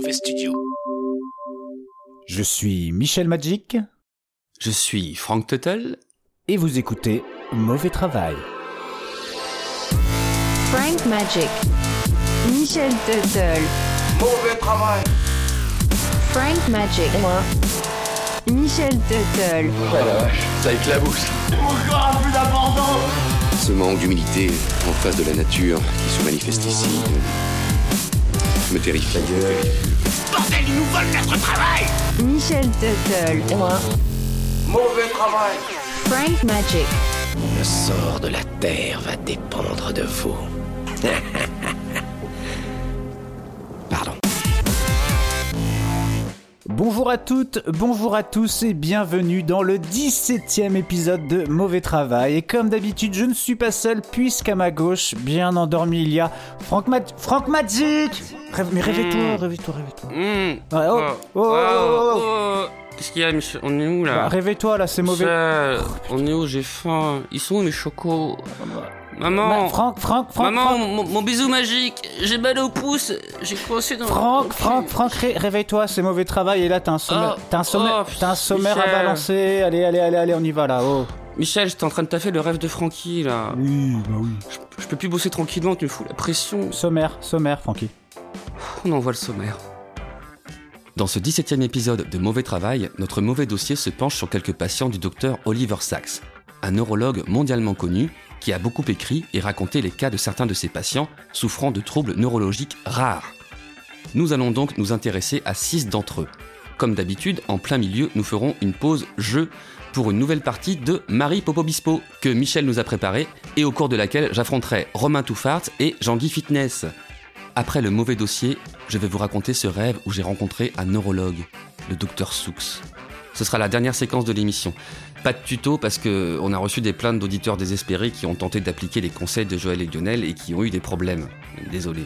Mauvais Studio. Je suis Michel Magic Je suis Frank Tuttle. et vous écoutez Mauvais Travail. Frank Magic. Michel Tuttle. Mauvais travail. Frank Magic. Michel Tuttle. Oh la vache, ça éclabousse. Encore un peu d'abandon Ce manque d'humilité en face de la nature qui se manifeste ici me terrifie. Bordel, ils nous volent notre travail Michel Tuttle. Mauvais travail. Frank Magic. Le sort de la terre va dépendre de vous. Bonjour à toutes, bonjour à tous et bienvenue dans le 17e épisode de Mauvais Travail. Et comme d'habitude, je ne suis pas seul puisqu'à ma gauche, bien endormi, il y a Franck, Ma- Franck Magic Rêve- Mais réveille-toi, réveille-toi, réveille-toi. Mmh. Ouais, oh, oh, oh, oh, oh. Qu'est-ce qu'il y a, Michel On est où Bah, là réveille-toi là, c'est mauvais. On est où J'ai faim. Ils sont où mes chocos Ma- Maman Franck, Franck, Franck, Maman, Franck, mon, mon bisou magique J'ai mal au pouce J'ai coincé dans Franck, Ok. Franck, Franck, ré- réveille-toi, c'est mauvais travail et là t'as un sommaire, Oh, t'as un sommaire, oh, un sommaire à balancer. Allez, allez, allez, allez, on y va là. Oh. Michel, j'étais en train de taffer le rêve de Francky là. Oui, bah oui. Je, je peux plus bosser tranquillement, tu me fous la pression. Sommaire, sommaire, Francky. On envoie le sommaire. Dans ce 17e épisode de Mauvais Travail, notre mauvais dossier se penche sur quelques patients du docteur Oliver Sacks, un neurologue mondialement connu qui a beaucoup écrit et raconté les cas de certains de ses patients souffrant de troubles neurologiques rares. Nous allons donc nous intéresser à six d'entre eux. Comme d'habitude, en plein milieu, nous ferons une pause jeu pour une nouvelle partie de Marie Popobispo que Michel nous a préparée et au cours de laquelle j'affronterai Romain Touffart et Jean-Guy Fitness. Après le mauvais dossier, je vais vous raconter ce rêve où j'ai rencontré un neurologue, le docteur Soux. Ce sera la dernière séquence de l'émission. Pas de tuto parce que on a reçu des plaintes d'auditeurs désespérés qui ont tenté d'appliquer les conseils de Joël et Lionel et qui ont eu des problèmes. Désolé.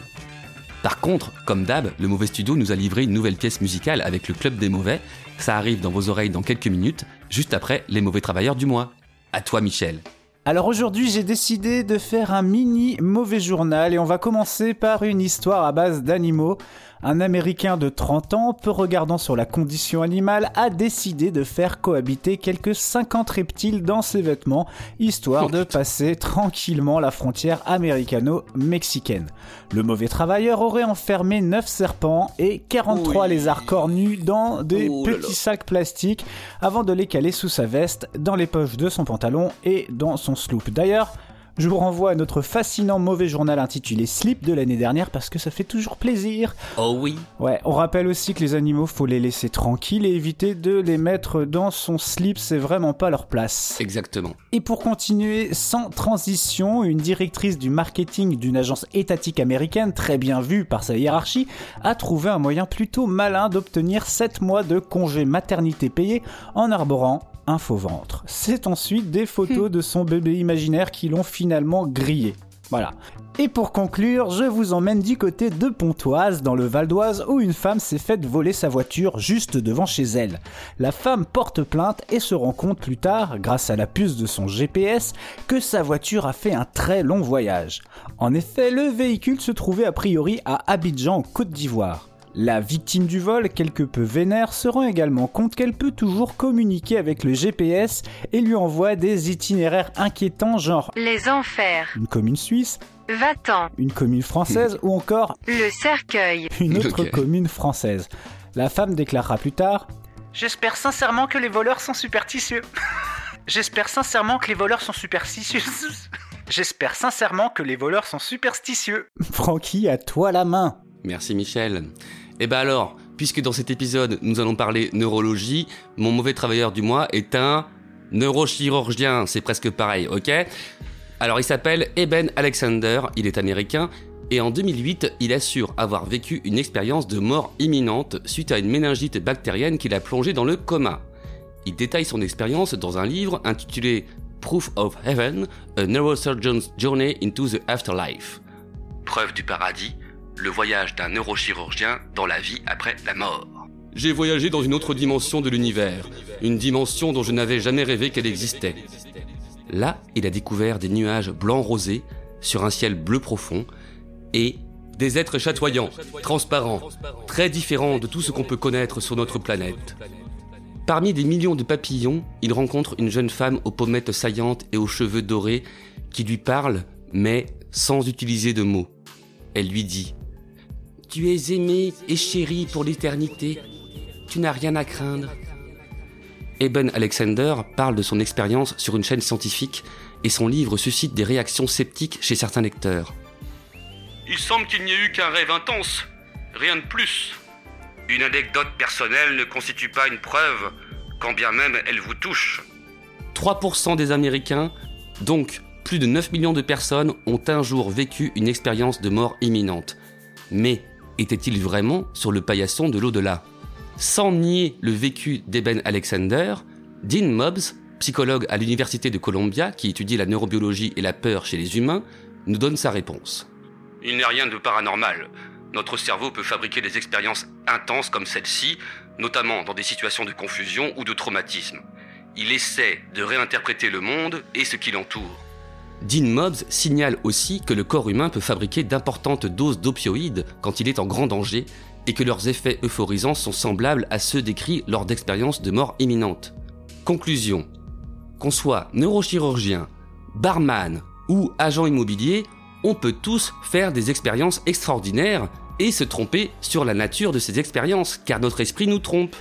Par contre, comme d'hab, le mauvais studio nous a livré une nouvelle pièce musicale avec le club des mauvais. Ça arrive dans vos oreilles dans quelques minutes, juste après les mauvais travailleurs du mois. À toi, Michel. Alors aujourd'hui, j'ai décidé de faire un mini mauvais journal et on va commencer par une histoire à base d'animaux. Un Américain de 30 ans, peu regardant sur la condition animale, a décidé de faire cohabiter quelques 50 reptiles dans ses vêtements, histoire de passer tranquillement la frontière américano-mexicaine. Le mauvais travailleur aurait enfermé 9 serpents et 43 Oui. lézards cornus dans des Oh là là. petits sacs plastiques avant de les caler sous sa veste, dans les poches de son pantalon et dans son sloop. D'ailleurs, je vous renvoie à notre fascinant mauvais journal intitulé Slip de l'année dernière parce que ça fait toujours plaisir. Oh oui. Ouais, on rappelle aussi que les animaux, faut les laisser tranquilles et éviter de les mettre dans son slip, c'est vraiment pas leur place. Exactement. Et pour continuer sans transition, une directrice du marketing d'une agence étatique américaine, très bien vue par sa hiérarchie, a trouvé un moyen plutôt malin d'obtenir 7 mois de congé maternité payé en arborant C'est ensuite des photos de son bébé imaginaire qui l'ont finalement grillé. Voilà. Et pour conclure, je vous emmène du côté de Pontoise, dans le Val d'Oise, où une femme s'est faite voler sa voiture juste devant chez elle. La femme porte plainte et se rend compte plus tard, grâce à la puce de son GPS, que sa voiture a fait un très long voyage. En effet, le véhicule se trouvait a priori à Abidjan, en Côte d'Ivoire. La victime du vol, quelque peu vénère, se rend également compte qu'elle peut toujours communiquer avec le GPS et lui envoie des itinéraires inquiétants genre Les enfers. une commune suisse, Va-t'en. une commune française ou encore Le cercueil. une autre commune française. La femme déclarera plus tard J'espère sincèrement que les voleurs sont superstitieux. J'espère sincèrement que les voleurs sont superstitieux. J'espère sincèrement que les voleurs sont superstitieux. Francky, à toi la main. Merci Michel. Et ben alors, puisque dans cet épisode nous allons parler neurologie, mon mauvais travailleur du mois est un neurochirurgien, c'est presque pareil, ok? Alors il s'appelle Eben Alexander, il est américain, et en 2008 il assure avoir vécu une expérience de mort imminente suite à une méningite bactérienne qui l'a plongé dans le coma. Il détaille son expérience dans un livre intitulé Proof of Heaven, A Neurosurgeon's Journey into the Afterlife. Preuve du paradis, le voyage d'un neurochirurgien dans la vie après la mort. J'ai voyagé dans une autre dimension de l'univers, une dimension dont je n'avais jamais rêvé qu'elle existait. Là, il a découvert des nuages blancs rosés sur un ciel bleu profond et Des êtres chatoyants, transparents, très différents de tout ce qu'on peut connaître sur notre planète. Parmi des millions de papillons, il rencontre une jeune femme aux pommettes saillantes et aux cheveux dorés qui lui parle, mais sans utiliser de mots. Elle lui dit ⁇ Tu es aimé et chéri pour l'éternité, tu n'as rien à craindre ⁇ Eben Alexander parle de son expérience sur une chaîne scientifique et son livre suscite des réactions sceptiques chez certains lecteurs. Il semble qu'il n'y ait eu qu'un rêve intense, rien de plus. Une anecdote personnelle ne constitue pas une preuve, quand bien même elle vous touche. 3% des Américains, donc plus de 9 millions de personnes, ont un jour vécu une expérience de mort imminente. Mais était-il vraiment sur le paillasson de l'au-delà? Sans nier le vécu d'Eben Alexander, Dean Mobbs, psychologue à l'Université de Columbia qui étudie la neurobiologie et la peur chez les humains, nous donne sa réponse. Il n'est rien de paranormal. Notre cerveau peut fabriquer des expériences intenses comme celle-ci, notamment dans des situations de confusion ou de traumatisme. Il essaie de réinterpréter le monde et ce qui l'entoure. Dean Mobbs signale aussi que le corps humain peut fabriquer d'importantes doses d'opioïdes quand il est en grand danger et que leurs effets euphorisants sont semblables à ceux décrits lors d'expériences de mort imminente. Conclusion. Qu'on soit neurochirurgien, barman ou agent immobilier, on peut tous faire des expériences extraordinaires et se tromper sur la nature de ces expériences, car notre esprit nous trompe.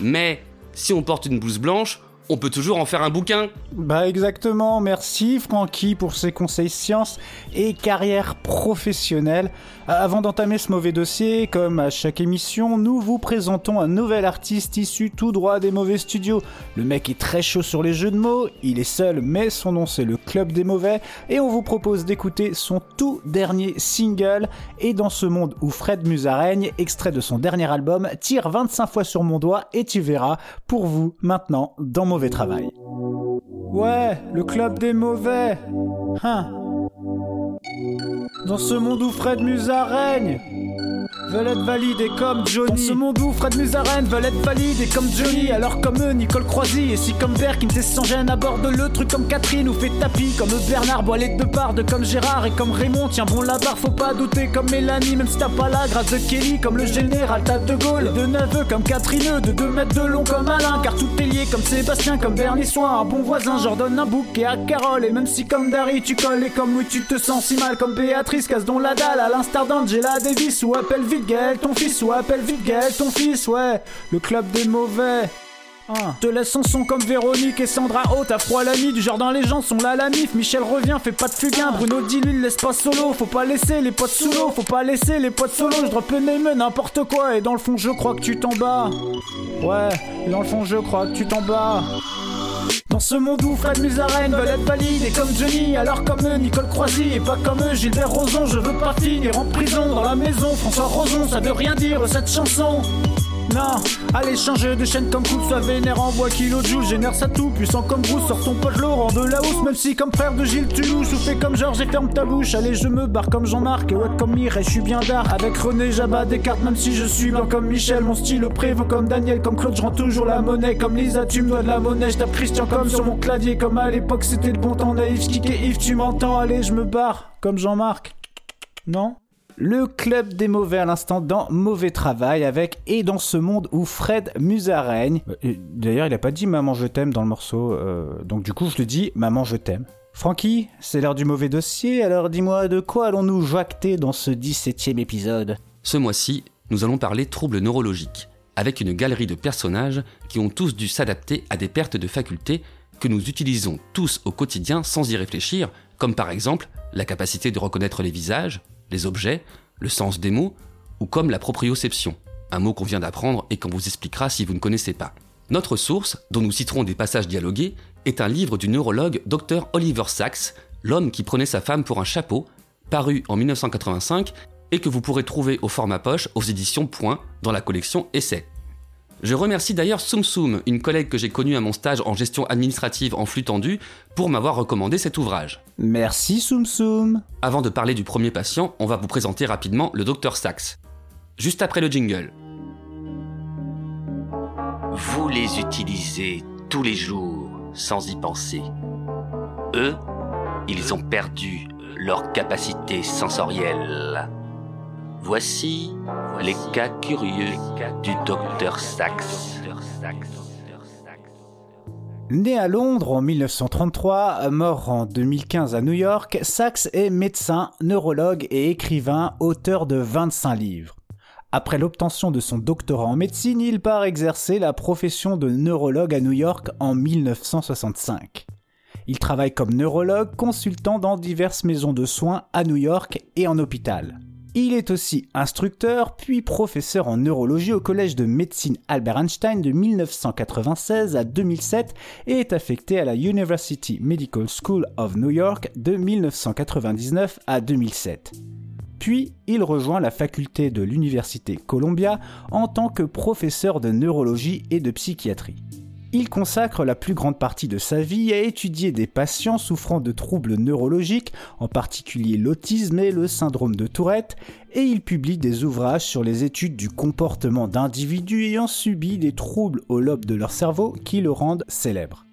Mais si on porte une blouse blanche, on peut toujours en faire un bouquin. Bah exactement, merci Francky pour ces conseils science et carrière professionnelle. Avant d'entamer ce mauvais dossier, comme à chaque émission, nous vous présentons un nouvel artiste issu tout droit des mauvais studios. Le mec est très chaud sur les jeux de mots, il est seul mais son nom c'est le Club des Mauvais et on vous propose d'écouter son tout dernier single et dans ce monde où Fred Musaraigne, extrait de son dernier album, tire 25 fois sur mon doigt et tu verras pour vous maintenant dans Mauvais Travail. Ouais, le Club des Mauvais. Hein. Dans ce monde où Fred Musa règne, veulent être validés comme Johnny. Dans ce monde où Fred Musarène veulent être validés comme Johnny. Alors comme eux, Nicole Croisy. Et si comme Berk, il sans gêne aborde le truc comme Catherine ou fait tapis. Comme Bernard, Boilet de Barde comme Gérard et comme Raymond. Tiens bon la barre, faut pas douter comme Mélanie. Même si t'as pas la grâce de Kelly comme le général Tad de Gaulle. De neveux comme Catherine, de 2 mètres de long comme Alain. Car tout est lié comme Sébastien, comme Bernie Soin. Un bon voisin, j'ordonne un bouquet à Carole. Et même si comme Dari tu colles et comme Louis tu te sens si mal comme Béatrice, casse dont la dalle à l'instar d'Angela Davis ou appelle vite Gaël ton fils ou appelle vite Gaël ton fils, ouais, le club des mauvais. Ah. Te laisse son son comme Véronique et Sandra Oh t'as froid l'ami du genre dans les gens sont là la mif. Michel revient fait pas de fugain. Bruno dit lui laisse pas solo. Faut pas laisser les potes sous l'eau Faut pas laisser les potes solo Je drop le name n'importe quoi. Et dans le fond je crois que tu t'en bats. Ouais et dans le fond je crois que tu t'en bats dans ce monde où Fred Musarène veulent être validés comme Johnny, alors comme eux, Nicole Croisy, et pas comme eux, Gilbert Rozon, je veux pas finir en prison dans la maison, François Roson, ça veut rien dire cette chanson. Non, allez changer de chaîne comme coupe, soit vénère en bois kilo joue, génère ça tout, puissant comme Bruce, sort ton pote Laurent de la hausse, même si comme frère de Gilles tu ou fais comme Georges et ferme ta bouche, allez je me barre comme Jean-Marc, et ouais comme Mireille, je suis bien d'art, avec René Jabba Descartes, même si je suis blanc comme Michel, mon style prévaut comme Daniel, comme Claude, je rends toujours la monnaie, comme Lisa, tu me dois la monnaie, je tape Christian comme sur mon clavier, comme à l'époque c'était le bon temps naïf, kick et Yves, tu m'entends, allez je me barre, comme Jean-Marc. Non? Le club des mauvais à l'instant dans Mauvais Travail avec Et dans ce monde où Fred Musa règne. Euh, d'ailleurs, il a pas dit Maman je t'aime dans le morceau, euh, donc du coup je le dis Maman je t'aime. Francky, c'est l'heure du mauvais dossier, alors dis-moi de quoi allons-nous jacter dans ce 17ème épisode? Ce mois-ci, nous allons parler troubles neurologiques, avec une galerie de personnages qui ont tous dû s'adapter à des pertes de facultés que nous utilisons tous au quotidien sans y réfléchir, comme par exemple la capacité de reconnaître les visages, les objets, le sens des mots, ou comme la proprioception, un mot qu'on vient d'apprendre et qu'on vous expliquera si vous ne connaissez pas. Notre source, dont nous citerons des passages dialogués, est un livre du neurologue Dr Oliver Sacks, L'homme qui prenait sa femme pour un chapeau, paru en 1985 et que vous pourrez trouver au format poche aux éditions Point dans la collection Essai. Je remercie d'ailleurs Soum Soum, une collègue que j'ai connue à mon stage en gestion administrative en flux tendu, pour m'avoir recommandé cet ouvrage. Merci Soum Soum. Avant de parler du premier patient, on va vous présenter rapidement le docteur Sachs. Juste après le jingle. Vous les utilisez tous les jours sans y penser. Eux, ils ont perdu leur capacité sensorielle. Voici les cas curieux du docteur Sachs. Né à Londres en 1933, mort en 2015 à New York, Sachs est médecin, neurologue et écrivain, auteur de 25 livres. Après l'obtention de son doctorat en médecine, il part exercer la profession de neurologue à New York en 1965. Il travaille comme neurologue, consultant dans diverses maisons de soins à New York et en hôpital. Il est aussi instructeur puis professeur en neurologie au collège de médecine Albert Einstein de 1996 à 2007 et est affecté à la University Medical School of New York de 1999 à 2007. Puis, il rejoint la faculté de l'Université Columbia en tant que professeur de neurologie et de psychiatrie. Il consacre la plus grande partie de sa vie à étudier des patients souffrant de troubles neurologiques, en particulier l'autisme et le syndrome de Tourette, et il publie des ouvrages sur les études du comportement d'individus ayant subi des troubles au lobe de leur cerveau qui le rendent célèbre.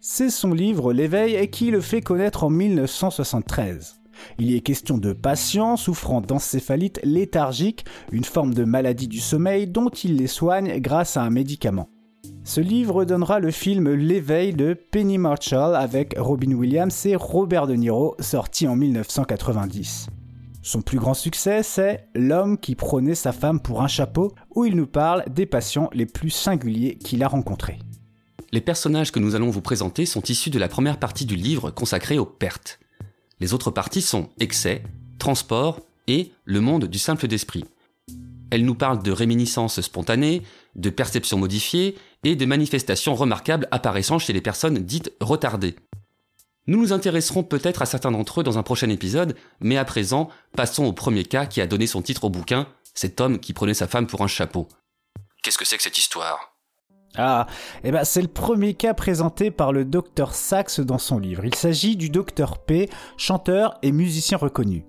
C'est son livre L'éveil qui le fait connaître en 1973. Il y est question de patients souffrant d'encéphalite léthargique, une forme de maladie du sommeil dont il les soigne grâce à un médicament. Ce livre donnera le film L'éveil de Penny Marshall avec Robin Williams et Robert De Niro, sorti en 1990. Son plus grand succès, c'est L'homme qui prenait sa femme pour un chapeau, où il nous parle des patients les plus singuliers qu'il a rencontrés. Les personnages que nous allons vous présenter sont issus de la première partie du livre consacrée aux pertes. Les autres parties sont excès, transport et le monde du simple d'esprit. Elle nous parle de réminiscences spontanées, de perceptions modifiées et de manifestations remarquables apparaissant chez les personnes dites retardées. Nous nous intéresserons peut-être à certains d'entre eux dans un prochain épisode, mais à présent, passons au premier cas qui a donné son titre au bouquin, cet homme qui prenait sa femme pour un chapeau. Qu'est-ce que c'est que cette histoire? Ah, eh ben c'est le premier cas présenté par le docteur Sachs dans son livre. Il s'agit du docteur P, chanteur et musicien reconnu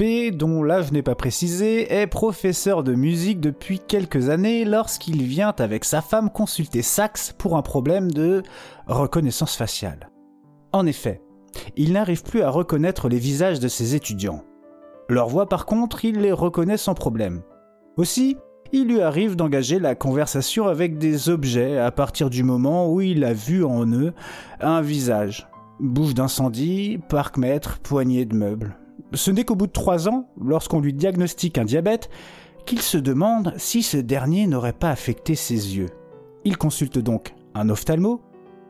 dont l'âge n'est pas précisé, est professeur de musique depuis quelques années lorsqu'il vient avec sa femme consulter Sax pour un problème de reconnaissance faciale. En effet, il n'arrive plus à reconnaître les visages de ses étudiants. Leur voix par contre, il les reconnaît sans problème. Aussi, il lui arrive d'engager la conversation avec des objets à partir du moment où il a vu en eux un visage. Bouche d'incendie, parc-mètre, poignée de meubles. Ce n'est qu'au bout de trois ans, lorsqu'on lui diagnostique un diabète, qu'il se demande si ce dernier n'aurait pas affecté ses yeux. Il consulte donc un ophtalmo,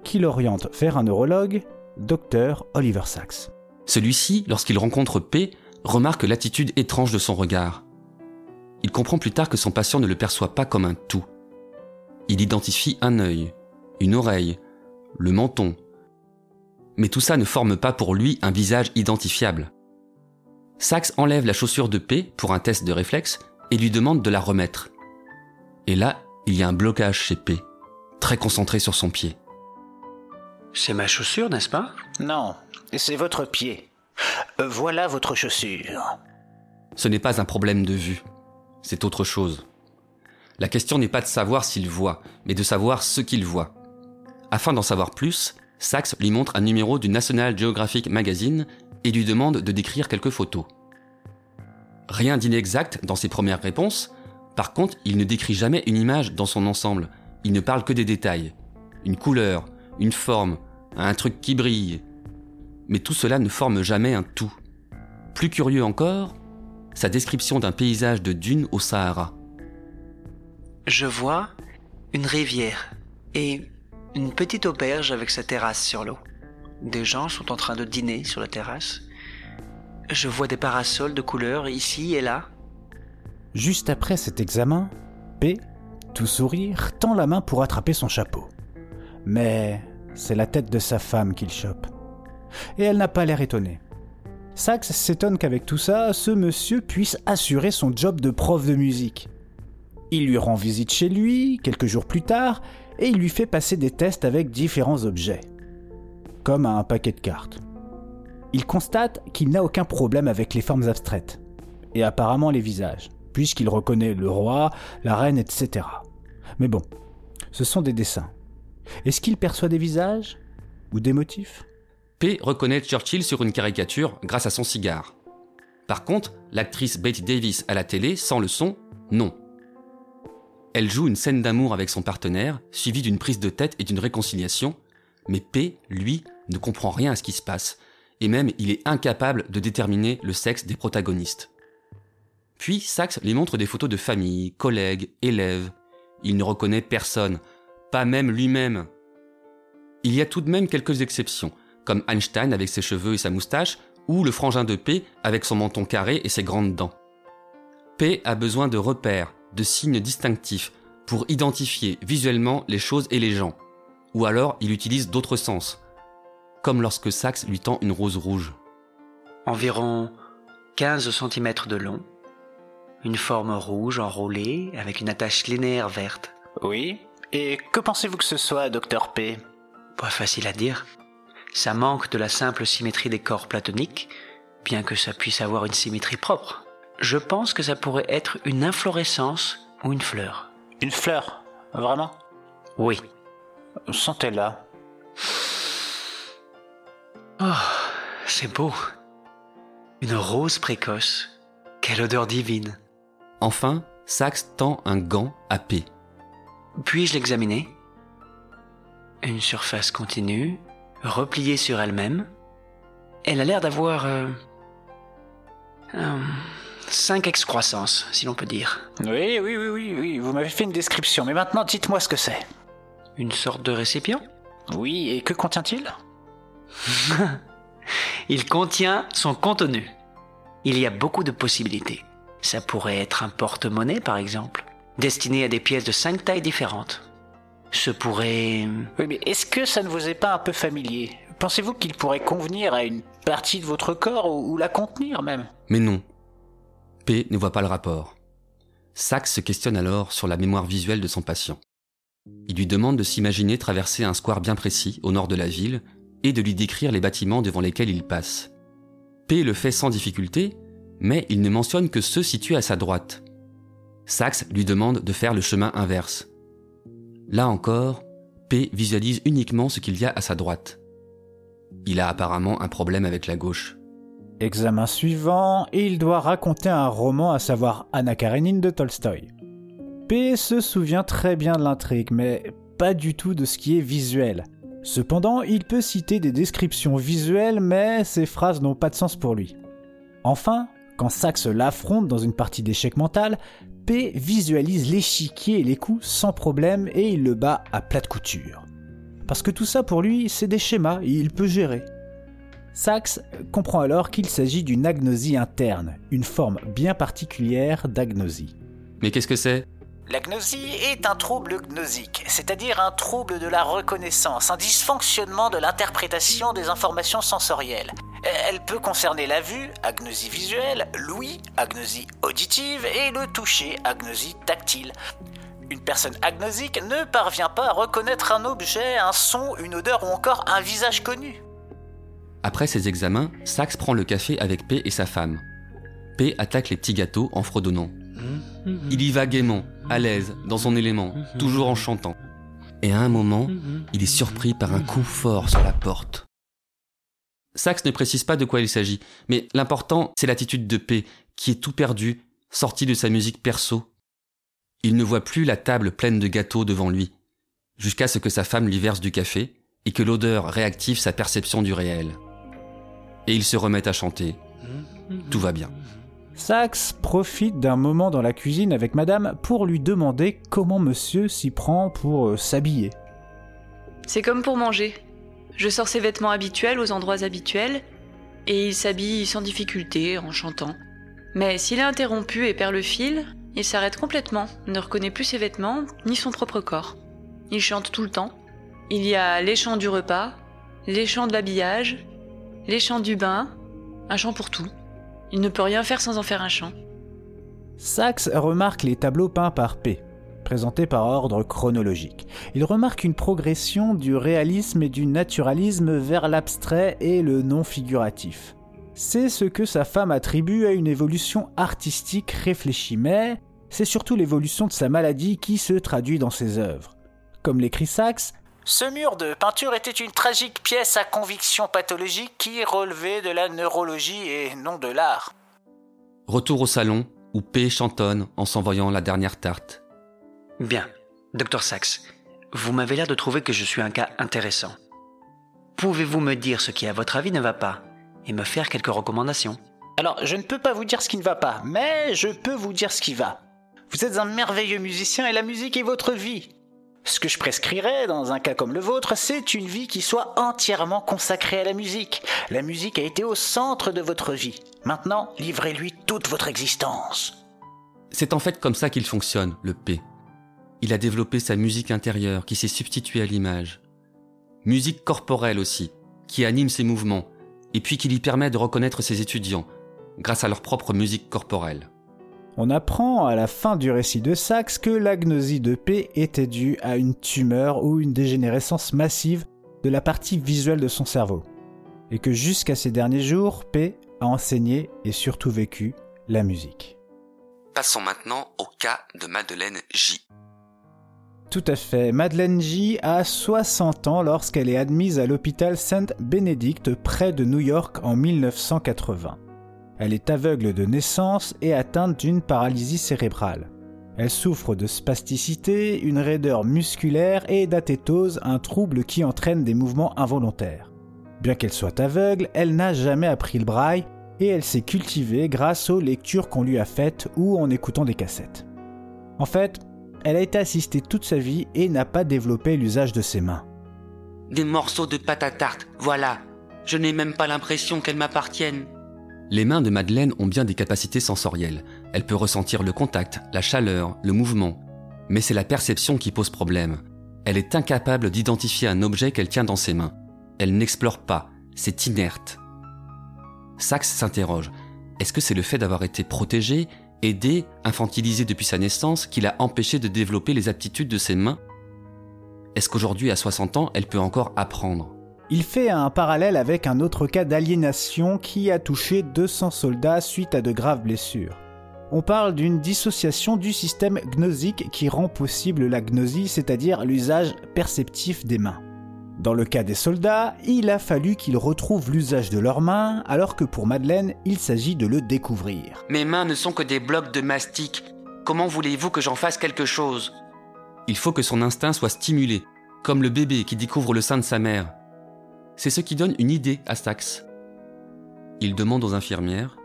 qui l'oriente vers un neurologue, Dr Oliver Sacks. Celui-ci, lorsqu'il rencontre P, remarque l'attitude étrange de son regard. Il comprend plus tard que son patient ne le perçoit pas comme un tout. Il identifie un œil, une oreille, le menton. Mais tout ça ne forme pas pour lui un visage identifiable. Sax enlève la chaussure de P pour un test de réflexe et lui demande de la remettre. Et là, il y a un blocage chez P, très concentré sur son pied. C'est ma chaussure, n'est-ce pas? Non, c'est votre pied. Euh, voilà votre chaussure. Ce n'est pas un problème de vue, c'est autre chose. La question n'est pas de savoir s'il voit, mais de savoir ce qu'il voit. Afin d'en savoir plus, Sachs lui montre un numéro du National Geographic Magazine et lui demande de décrire quelques photos. Rien d'inexact dans ses premières réponses, par contre, il ne décrit jamais une image dans son ensemble, il ne parle que des détails. Une couleur, une forme, un truc qui brille. Mais tout cela ne forme jamais un tout. Plus curieux encore, sa description d'un paysage de dunes au Sahara. Je vois une rivière et une petite auberge avec sa terrasse sur l'eau. Des gens sont en train de dîner sur la terrasse. Je vois des parasols de couleurs ici et là. Juste après cet examen, P, tout sourire, tend la main pour attraper son chapeau. Mais c'est la tête de sa femme qu'il chope. Et elle n'a pas l'air étonnée. Sax s'étonne qu'avec tout ça, ce monsieur puisse assurer son job de prof de musique. Il lui rend visite chez lui, quelques jours plus tard, et il lui fait passer des tests avec différents objets comme à un paquet de cartes. Il constate qu'il n'a aucun problème avec les formes abstraites, et apparemment les visages, puisqu'il reconnaît le roi, la reine, etc. Mais bon, ce sont des dessins. Est-ce qu'il perçoit des visages Ou des motifs? P reconnaît Churchill sur une caricature grâce à son cigare. Par contre, l'actrice Betty Davis à la télé, sans le son, non. Elle joue une scène d'amour avec son partenaire, suivie d'une prise de tête et d'une réconciliation, mais P, lui, ne comprend rien à ce qui se passe, et même il est incapable de déterminer le sexe des protagonistes. Puis Sachs lui montre des photos de famille, collègues, élèves. Il ne reconnaît personne, pas même lui-même. Il y a tout de même quelques exceptions, comme Einstein avec ses cheveux et sa moustache, ou le frangin de P avec son menton carré et ses grandes dents. P a besoin de repères, de signes distinctifs, pour identifier visuellement les choses et les gens. Ou alors il utilise d'autres sens, comme lorsque Saxe lui tend une rose rouge. Environ 15 cm de long, une forme rouge enroulée avec une attache linéaire verte. Oui Et que pensez-vous que ce soit, docteur P? Pas facile à dire. Ça manque de la simple symétrie des corps platoniques, bien que ça puisse avoir une symétrie propre. Je pense que ça pourrait être une inflorescence ou une fleur. Une fleur Vraiment? Oui. Sentez-la. Oh, c'est beau. Une rose précoce. Quelle odeur divine. Enfin, Saxe tend un gant à P. Puis-je l'examiner? Une surface continue, repliée sur elle-même. Elle a l'air d'avoir... Euh, cinq excroissances, si l'on peut dire. Oui, oui, oui, oui, oui, vous m'avez fait une description, mais maintenant dites-moi ce que c'est. Une sorte de récipient Oui, et que contient-il Il contient son contenu. Il y a beaucoup de possibilités. Ça pourrait être un porte-monnaie, par exemple, destiné à des pièces de cinq tailles différentes. Ce pourrait... Oui, mais est-ce que ça ne vous est pas un peu familier? Pensez-vous qu'il pourrait convenir à une partie de votre corps ou, ou la contenir même? Mais non. P ne voit pas le rapport. Sachs se questionne alors sur la mémoire visuelle de son patient. Il lui demande de s'imaginer traverser un square bien précis au nord de la ville et de lui décrire les bâtiments devant lesquels il passe. P le fait sans difficulté, mais il ne mentionne que ceux situés à sa droite. Sachs lui demande de faire le chemin inverse. Là encore, P visualise uniquement ce qu'il y a à sa droite. Il a apparemment un problème avec la gauche. Examen suivant, il doit raconter un roman, à savoir Anna Karenine de Tolstoï. P se souvient très bien de l'intrigue, mais pas du tout de ce qui est visuel. Cependant, il peut citer des descriptions visuelles, mais ces phrases n'ont pas de sens pour lui. Enfin, quand Saxe l'affronte dans une partie d'échec mental, P visualise l'échiquier et les coups sans problème et il le bat à plate couture. Parce que tout ça pour lui, c'est des schémas et il peut gérer. Sachs comprend alors qu'il s'agit d'une agnosie interne, une forme bien particulière d'agnosie. Mais qu'est-ce que c'est? L'agnosie est un trouble gnosique, c'est-à-dire un trouble de la reconnaissance, un dysfonctionnement de l'interprétation des informations sensorielles. Elle peut concerner la vue, agnosie visuelle, l'ouïe, agnosie auditive et le toucher, agnosie tactile. Une personne agnosique ne parvient pas à reconnaître un objet, un son, une odeur ou encore un visage connu. Après ces examens, Sax prend le café avec P et sa femme. P attaque les petits gâteaux en fredonnant. Il y va gaiement, à l'aise, dans son élément, toujours en chantant. Et à un moment, il est surpris par un coup fort sur la porte. Sax ne précise pas de quoi il s'agit, mais l'important, c'est l'attitude de P, qui est tout perdu, sorti de sa musique perso. Il ne voit plus la table pleine de gâteaux devant lui, jusqu'à ce que sa femme lui verse du café et que l'odeur réactive sa perception du réel. Et il se remet à chanter. Tout va bien. Sax profite d'un moment dans la cuisine avec madame pour lui demander comment monsieur s'y prend pour euh, s'habiller. C'est comme pour manger. Je sors ses vêtements habituels aux endroits habituels et il s'habille sans difficulté en chantant. Mais s'il est interrompu et perd le fil, il s'arrête complètement, ne reconnaît plus ses vêtements ni son propre corps. Il chante tout le temps. Il y a les chants du repas, les chants de l'habillage, les chants du bain, un chant pour tout. Il ne peut rien faire sans en faire un chant. Sax remarque les tableaux peints par P, présentés par ordre chronologique. Il remarque une progression du réalisme et du naturalisme vers l'abstrait et le non figuratif. C'est ce que sa femme attribue à une évolution artistique réfléchie, mais c'est surtout l'évolution de sa maladie qui se traduit dans ses œuvres. Comme l'écrit Sax, ce mur de peinture était une tragique pièce à conviction pathologique qui relevait de la neurologie et non de l'art. Retour au salon, où P chantonne en s'envoyant la dernière tarte. Bien, Dr Sachs, vous m'avez l'air de trouver que je suis un cas intéressant. Pouvez-vous me dire ce qui, à votre avis, ne va pas et me faire quelques recommandations? Alors, je ne peux pas vous dire ce qui ne va pas, mais je peux vous dire ce qui va. Vous êtes un merveilleux musicien et la musique est votre vie. Ce que je prescrirais dans un cas comme le vôtre, c'est une vie qui soit entièrement consacrée à la musique. La musique a été au centre de votre vie. Maintenant, livrez-lui toute votre existence. C'est en fait comme ça qu'il fonctionne, le P. Il a développé sa musique intérieure qui s'est substituée à l'image. Musique corporelle aussi, qui anime ses mouvements, et puis qui lui permet de reconnaître ses étudiants, grâce à leur propre musique corporelle. On apprend à la fin du récit de Saxe que l'agnosie de P était due à une tumeur ou une dégénérescence massive de la partie visuelle de son cerveau, et que jusqu'à ces derniers jours, P a enseigné et surtout vécu la musique. Passons maintenant au cas de Madeleine J. Tout à fait. Madeleine J a 60 ans lorsqu'elle est admise à l'hôpital Saint Benedict près de New York en 1980. Elle est aveugle de naissance et atteinte d'une paralysie cérébrale. Elle souffre de spasticité, une raideur musculaire et d'athétose, un trouble qui entraîne des mouvements involontaires. Bien qu'elle soit aveugle, elle n'a jamais appris le braille et elle s'est cultivée grâce aux lectures qu'on lui a faites ou en écoutant des cassettes. En fait, elle a été assistée toute sa vie et n'a pas développé l'usage de ses mains. Des morceaux de pâte à tarte, voilà. Je n'ai même pas l'impression qu'elles m'appartiennent. Les mains de Madeleine ont bien des capacités sensorielles. Elle peut ressentir le contact, la chaleur, le mouvement. Mais c'est la perception qui pose problème. Elle est incapable d'identifier un objet qu'elle tient dans ses mains. Elle n'explore pas, c'est inerte. Saxe s'interroge. Est-ce que c'est le fait d'avoir été protégée aidé, infantilisé depuis sa naissance, qui l'a empêché de développer les aptitudes de ses mains? Est-ce qu'aujourd'hui, à 60 ans, elle peut encore apprendre? Il fait un parallèle avec un autre cas d'aliénation qui a touché 200 soldats suite à de graves blessures. On parle d'une dissociation du système gnosique qui rend possible la gnosie, c'est-à-dire l'usage perceptif des mains. Dans le cas des soldats, il a fallu qu'ils retrouvent l'usage de leurs mains, alors que pour Madeleine, il s'agit de le découvrir. Mes mains ne sont que des blocs de mastic. Comment voulez-vous que j'en fasse quelque chose? Il faut que son instinct soit stimulé, comme le bébé qui découvre le sein de sa mère. C'est ce qui donne une idée à Saxe. Il demande aux infirmières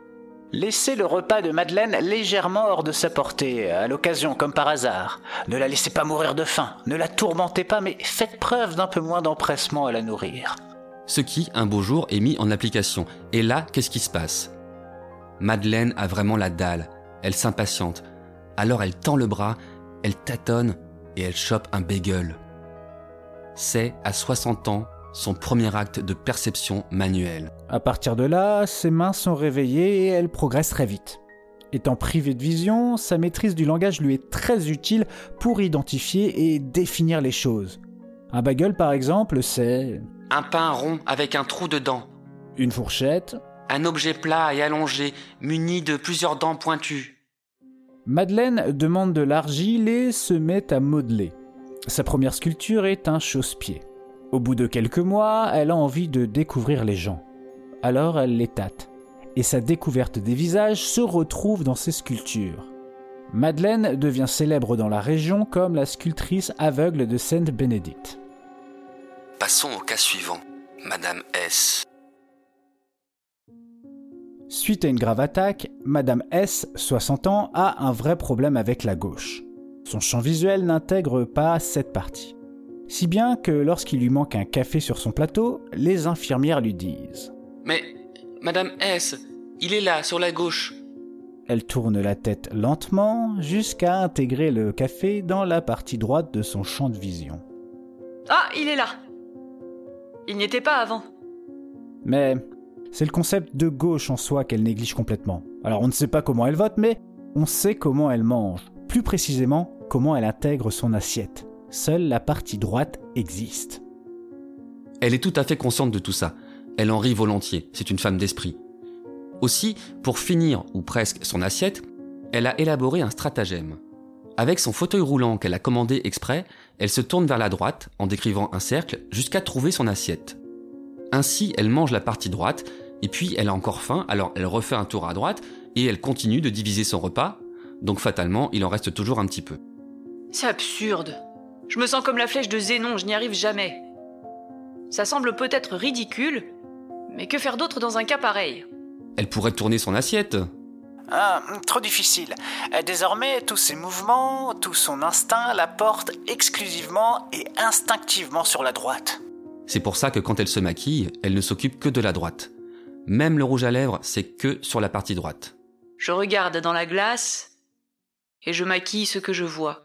Laissez le repas de Madeleine légèrement hors de sa portée, à l'occasion comme par hasard. Ne la laissez pas mourir de faim, ne la tourmentez pas, mais faites preuve d'un peu moins d'empressement à la nourrir. Ce qui, un beau jour, est mis en application. Et là, qu'est-ce qui se passe? Madeleine a vraiment la dalle. Elle s'impatiente. Alors elle tend le bras, elle tâtonne et elle chope un bagel. C'est, à 60 ans, son premier acte de perception manuelle. À partir de là, ses mains sont réveillées et elle progresse très vite. Étant privée de vision, sa maîtrise du langage lui est très utile pour identifier et définir les choses. Un bagel par exemple, c'est... Un pain rond avec un trou dedans. Une fourchette. Un objet plat et allongé, muni de plusieurs dents pointues. Madeleine demande de l'argile et se met à modeler. Sa première sculpture est un chausse-pied. Au bout de quelques mois, elle a envie de découvrir les gens. Alors elle les tâte. Et sa découverte des visages se retrouve dans ses sculptures. Madeleine devient célèbre dans la région comme la sculptrice aveugle de Sainte Bénédicte. Passons au cas suivant, Madame S. Suite à une grave attaque, Madame S, 60 ans, a un vrai problème avec la gauche. Son champ visuel n'intègre pas cette partie. Si bien que lorsqu'il lui manque un café sur son plateau, les infirmières lui disent Mais, Madame S, il est là, sur la gauche. Elle tourne la tête lentement jusqu'à intégrer le café dans la partie droite de son champ de vision. Ah, il est là Il n'y était pas avant. Mais c'est le concept de gauche en soi qu'elle néglige complètement. Alors on ne sait pas comment elle vote, mais on sait comment elle mange. Plus précisément, comment elle intègre son assiette. Seule la partie droite existe. Elle est tout à fait consciente de tout ça. Elle en rit volontiers, c'est une femme d'esprit. Aussi, pour finir, ou presque, son assiette, elle a élaboré un stratagème. Avec son fauteuil roulant qu'elle a commandé exprès, elle se tourne vers la droite en décrivant un cercle jusqu'à trouver son assiette. Ainsi, elle mange la partie droite, et puis elle a encore faim, alors elle refait un tour à droite, et elle continue de diviser son repas, donc fatalement, il en reste toujours un petit peu. C'est absurde. Je me sens comme la flèche de Zénon, je n'y arrive jamais. Ça semble peut-être ridicule, mais que faire d'autre dans un cas pareil? Elle pourrait tourner son assiette. Ah, trop difficile. Euh, Désormais, tous ses mouvements, tout son instinct la portent exclusivement et instinctivement sur la droite. C'est pour ça que quand elle se maquille, elle ne s'occupe que de la droite. Même le rouge à lèvres, c'est que sur la partie droite. Je regarde dans la glace et je maquille ce que je vois.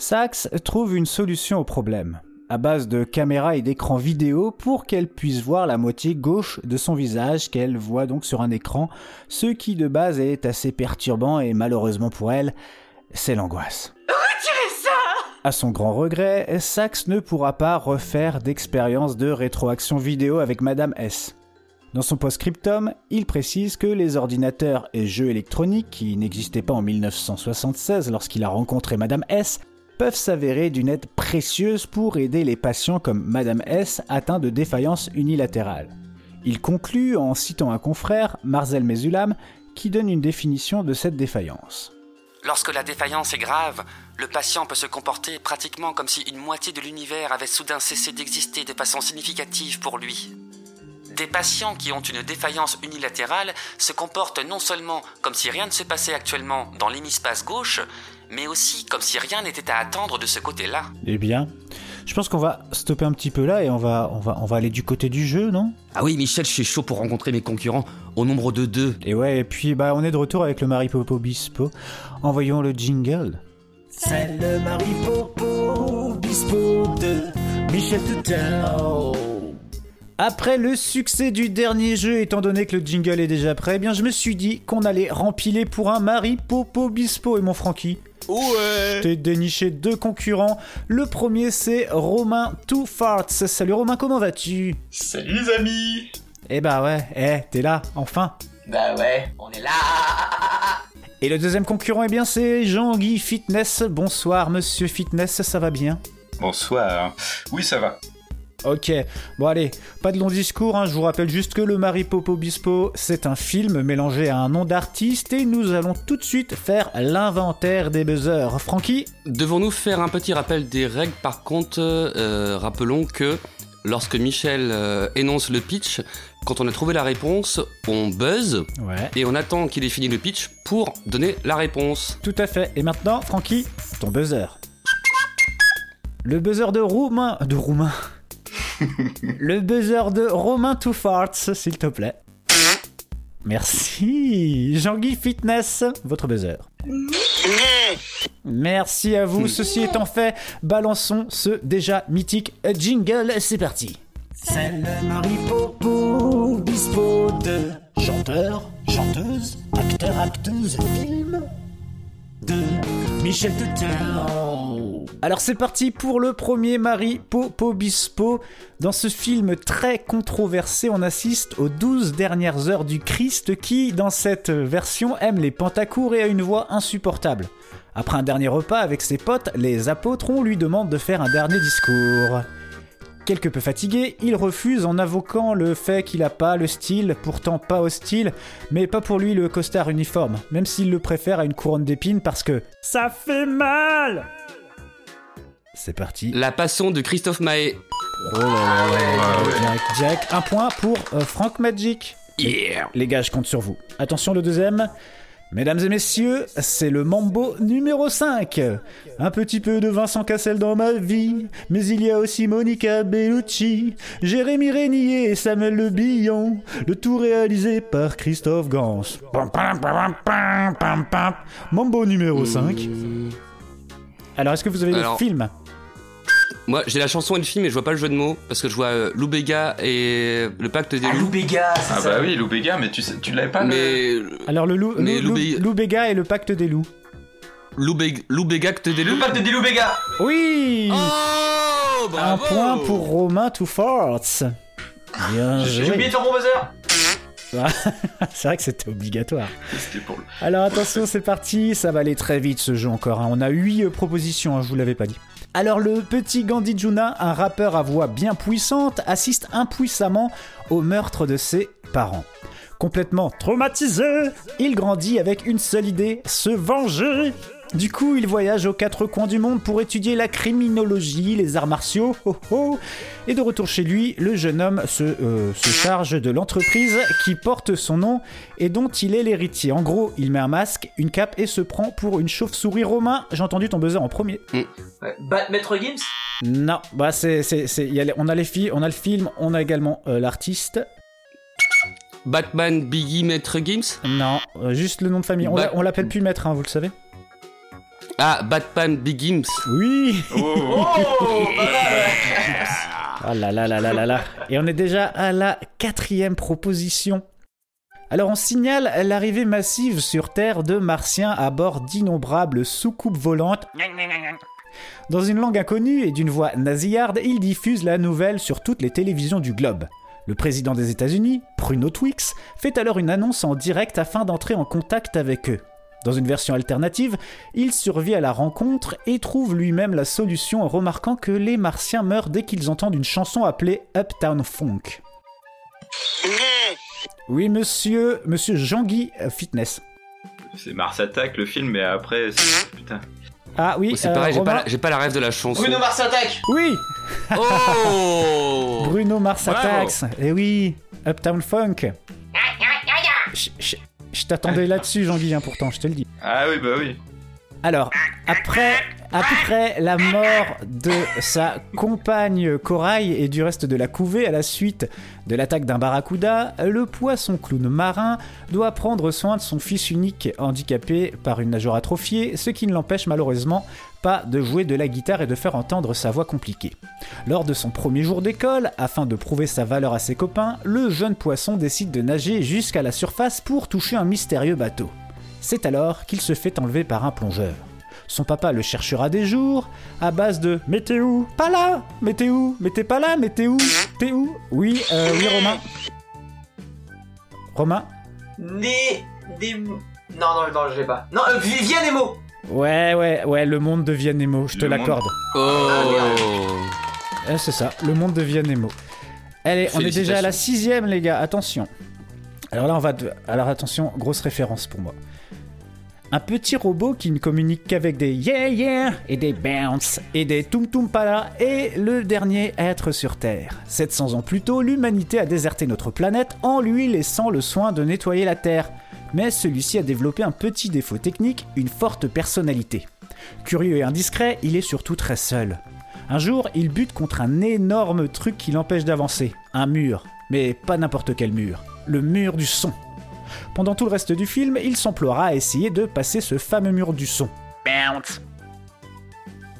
Sax trouve une solution au problème, à base de caméras et d'écrans vidéo pour qu'elle puisse voir la moitié gauche de son visage qu'elle voit donc sur un écran, ce qui de base est assez perturbant et malheureusement pour elle, c'est l'angoisse. Retirez ça À son grand regret, Sax ne pourra pas refaire d'expérience de rétroaction vidéo avec Madame S. Dans son post-scriptum, il précise que les ordinateurs et jeux électroniques, qui n'existaient pas en 1976 lorsqu'il a rencontré Madame S, peuvent s'avérer d'une aide précieuse pour aider les patients comme Madame S atteints de défaillance unilatérale. Il conclut en citant un confrère, Marcel Mesulam, qui donne une définition de cette défaillance. Lorsque la défaillance est grave, le patient peut se comporter pratiquement comme si une moitié de l'univers avait soudain cessé d'exister de façon significative pour lui. Des patients qui ont une défaillance unilatérale se comportent non seulement comme si rien ne se passait actuellement dans l'hémispace gauche, mais aussi comme si rien n'était à attendre de ce côté-là. Eh bien, je pense qu'on va stopper un petit peu là et on va, on va, on va aller du côté du jeu, non? Ah oui, Michel, je suis chaud pour rencontrer mes concurrents au nombre de deux. Et ouais, et puis bah on est de retour avec le Maripopo Bispo. Envoyons le jingle. C'est le Maripopo Bispo de Michel Toutain. Après le succès du dernier jeu, étant donné que le jingle est déjà prêt, eh bien je me suis dit qu'on allait rempiler pour un Maripopo Bispo et mon Francky. Ouais T'es déniché deux concurrents. Le premier c'est Romain Two Farts. Salut Romain, comment vas-tu? Salut les amis Eh bah ouais, eh, t'es là, enfin. Bah ouais, on est là Et le deuxième concurrent, eh bien c'est Jean-Guy Fitness. Bonsoir monsieur Fitness, ça va bien? Bonsoir. Oui, ça va. Ok, bon allez, pas de long discours, hein, je vous rappelle juste que le Maripopo Bispo, c'est un film mélangé à un nom d'artiste et nous allons tout de suite faire l'inventaire des buzzers. Francky Devons-nous faire un petit rappel des règles? Par contre euh, Rappelons que lorsque Michel euh, énonce le pitch, quand on a trouvé la réponse, on buzz Ouais. et on attend qu'il ait fini le pitch pour donner la réponse. Tout à fait, et maintenant, Francky, ton buzzer. Le buzzer de Roumain... De Roumain Le buzzer de Romain Two Farts, s'il te plaît. Merci. Jean-Guy Fitness, votre buzzer. Merci à vous. Ceci étant fait, balançons ce déjà mythique jingle. C'est parti. C'est le Maripopo Bispo de chanteur, chanteuse, acteur, acteuse, film Alors c'est parti pour le premier Marie Popo Bispo. Dans ce film très controversé, on assiste aux 12 dernières heures du Christ qui, dans cette version, aime les pantacours et a une voix insupportable. Après un dernier repas avec ses potes, les apôtres, lui demande de faire un dernier discours. Quelque peu fatigué, il refuse en invoquant le fait qu'il a pas le style, pourtant pas hostile, mais pas pour lui le costard uniforme, même s'il le préfère à une couronne d'épines parce que ça fait mal C'est parti. La passion de Christophe Maé. Oh là là là, Jack, Jack, un point pour euh, Frank Magic. Yeah. Les gars, je compte sur vous. Attention le deuxième. Mesdames et messieurs, c'est le Mambo numéro 5. Un petit peu de Vincent Cassel dans ma vie, mais il y a aussi Monica Bellucci, Jérémy Régnier et Samuel Le Billon, le tout réalisé par Christophe Gans. Mambo numéro 5. Alors, est-ce que vous avez le film Moi, j'ai la chanson et le film, mais je vois pas le jeu de mots parce que je vois euh, Lou Béga et le pacte des loups. Béga, c'est Ah ça bah oui, Lou Béga, mais tu, sais, tu l'avais pas le- Mais Alors, le loup, Mais Lou, Lou Lou- Bé- Lou Béga et le pacte des loups. Lou, Bé- Lou Béga, acte des loups. Le pacte des loups Béga Oui Oh, Un point pour Romain Two Farts. Bien J'ai joué. oublié de faire mon buzzer C'est vrai que c'était obligatoire. C'était pour le... Alors attention, c'est parti. Ça va aller très vite ce jeu encore. hein. On a 8 propositions, hein, je vous l'avais pas dit. Alors le petit Gandhi Juna, un rappeur à voix bien puissante, assiste impuissamment au meurtre de ses parents. Complètement traumatisé, il grandit avec une seule idée, se venger. Du coup, il voyage aux quatre coins du monde pour étudier la criminologie, les arts martiaux, ho, ho. et de retour chez lui, le jeune homme se, euh, se charge de l'entreprise qui porte son nom et dont il est l'héritier. En gros, il met un masque, une cape et se prend pour une chauve-souris romain. J'ai entendu ton buzzer en premier. Ouais. Bat- Maître Gims? Non, bah c'est, c'est, c'est- il y a les- on a les filles, on a le film, on a également euh, l'artiste. Batman Biggie Maître Gims? Non, euh, juste le nom de famille. On, Bat- l'a- on l'appelle plus maître, hein, vous le savez? Ah, Batman Big Gims. Oui. Oh Oh là là là là là là. Et on est déjà à la quatrième proposition. Alors on signale l'arrivée massive sur Terre de Martiens à bord d'innombrables soucoupes volantes. Dans une langue inconnue et d'une voix nasillarde, il diffuse la nouvelle sur toutes les télévisions du globe. Le président des États-Unis, Bruno Twix, fait alors une annonce en direct afin d'entrer en contact avec eux. Dans une version alternative, il survit à la rencontre et trouve lui-même la solution en remarquant que les Martiens meurent dès qu'ils entendent une chanson appelée Uptown Funk. Oui, monsieur, monsieur Jean-Guy euh, Fitness. C'est Mars Attack le film, mais après, putain. Ah oui, Oh, c'est euh, pareil, j'ai Romain- pas, la- j'ai pas la rêve de la chanson. Bruno Mars attaque Oui Oh Bruno Mars Bravo. Attacks. Eh oui, Uptown Funk. Je t'attendais là-dessus, Jean-Guy, hein, pourtant, je te le dis. Ah oui, bah oui. Alors, après, après la mort de sa compagne Corail et du reste de la couvée à la suite de l'attaque d'un barracuda, le poisson clown marin doit prendre soin de son fils unique handicapé par une nageoire atrophiée, ce qui ne l'empêche malheureusement pas de jouer de la guitare et de faire entendre sa voix compliquée. Lors de son premier jour d'école, afin de prouver sa valeur à ses copains, le jeune poisson décide de nager jusqu'à la surface pour toucher un mystérieux bateau. C'est alors qu'il se fait enlever par un plongeur. Son papa le cherchera des jours, à base de Mais t'es où? Pas là Mais t'es où? Mais t'es pas là Mais où? T'es où? Oui, euh, oui, Romain. Romain? Né. Des. Non, non, non, je l'ai pas. Non, euh, Viviane Ouais, ouais, ouais, le monde devient Nemo, je te Le l'accorde. Oh Eh, c'est ça, le monde devient Nemo. Allez, on est déjà à la sixième, les gars, attention. Alors là, on va. de- Alors attention, grosse référence pour moi. Un petit robot qui ne communique qu'avec des yeah yeah et des bounce et des tum tum pala est le dernier être sur Terre. 700 ans plus tôt, l'humanité a déserté notre planète en lui laissant le soin de nettoyer la Terre. Mais celui-ci a développé un petit défaut technique, une forte personnalité. Curieux et indiscret, il est surtout très seul. Un jour, il bute contre un énorme truc qui l'empêche d'avancer. Un mur. Mais pas n'importe quel mur. Le mur du son. Pendant tout le reste du film, il s'emploiera à essayer de passer ce fameux mur du son. Bounce.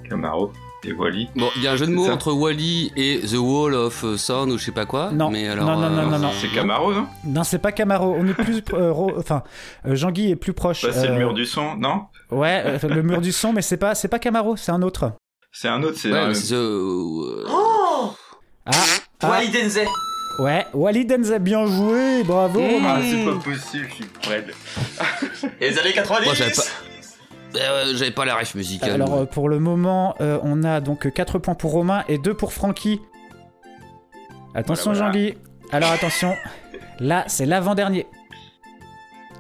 Camaro et Wally. Bon, il y a un jeu de mots entre Wally et The Wall of Sound ou je sais pas quoi. Non, mais alors, non, non, non, euh, non, non. C'est Camaro, non? Non, c'est pas Camaro. On est plus. euh, ro- enfin, euh, Jean-Guy est plus proche. Bah, C'est Euh, le mur du son, non? Ouais, euh, le mur du son, mais c'est pas, c'est pas Camaro, c'est un autre. C'est un autre, c'est Ouais, c'est The- euh, Oh Ah, ah, Wally Denzel ouais, Walid Enza, bien joué, bravo. Mmh. Ah, c'est pas possible, je suis prêt. Et les années 90 Moi. Euh, J'avais pas la ref musicale. Alors euh, pour le moment, euh, on a donc 4 points pour Romain et 2 pour Francky. Attention Voilà, voilà. Jean-Guy. Alors attention, là c'est l'avant-dernier.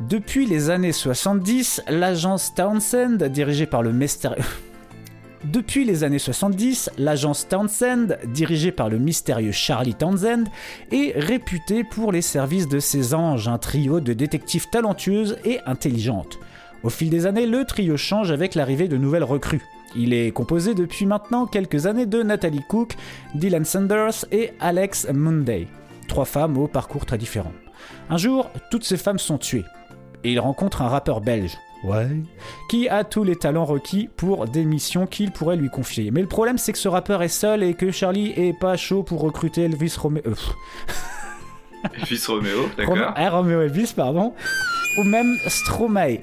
Depuis les années 70, l'agence Townsend, dirigée par le mystérieux... Depuis les années 70, l'agence Townsend, dirigée par le mystérieux Charlie Townsend, est réputée pour les services de ses anges, un trio de détectives talentueuses et intelligentes. Au fil des années, le trio change avec l'arrivée de nouvelles recrues. Il est composé depuis maintenant quelques années de Natalie Cook, Dylan Sanders et Alex Munday. Trois femmes au parcours très différent. Un jour, toutes ces femmes sont tuées. Et il rencontre un rappeur belge. Ouais. Qui a tous les talents requis pour des missions qu'il pourrait lui confier. Mais le problème, c'est que ce rappeur est seul et que Charlie est pas chaud pour recruter Elvis Romeo. euh, Elvis Romeo, Rome- d'accord. ah, Romeo Elvis, pardon. Ou même Stromae.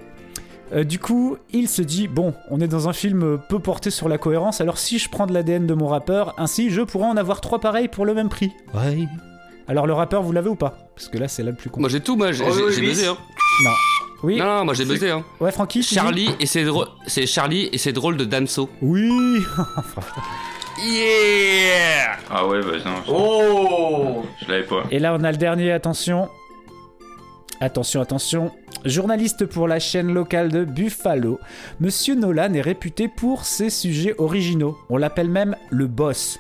Euh, du coup, il se dit bon, on est dans un film peu porté sur la cohérence, alors si je prends de l'ADN de mon rappeur, ainsi je pourrais en avoir trois pareils pour le même prix. Ouais. Alors le rappeur, vous l'avez ou pas? Parce que là, c'est là le plus con. Moi j'ai tout, moi j'ai Oh, oui, oui. buzzé. Hein. Non. Oui. Non, non, moi j'ai buzzé. Hein. Ouais, Francky. Charlie et c'est drôle, c'est Charlie et c'est drôle de Damso. Oui. Yeah. Ah ouais, bah non, je, Oh je l'avais pas. Et là, on a le dernier. Attention. Attention, attention. Journaliste pour la chaîne locale de Buffalo, Monsieur Nolan est réputé pour ses sujets originaux. On l'appelle même le boss.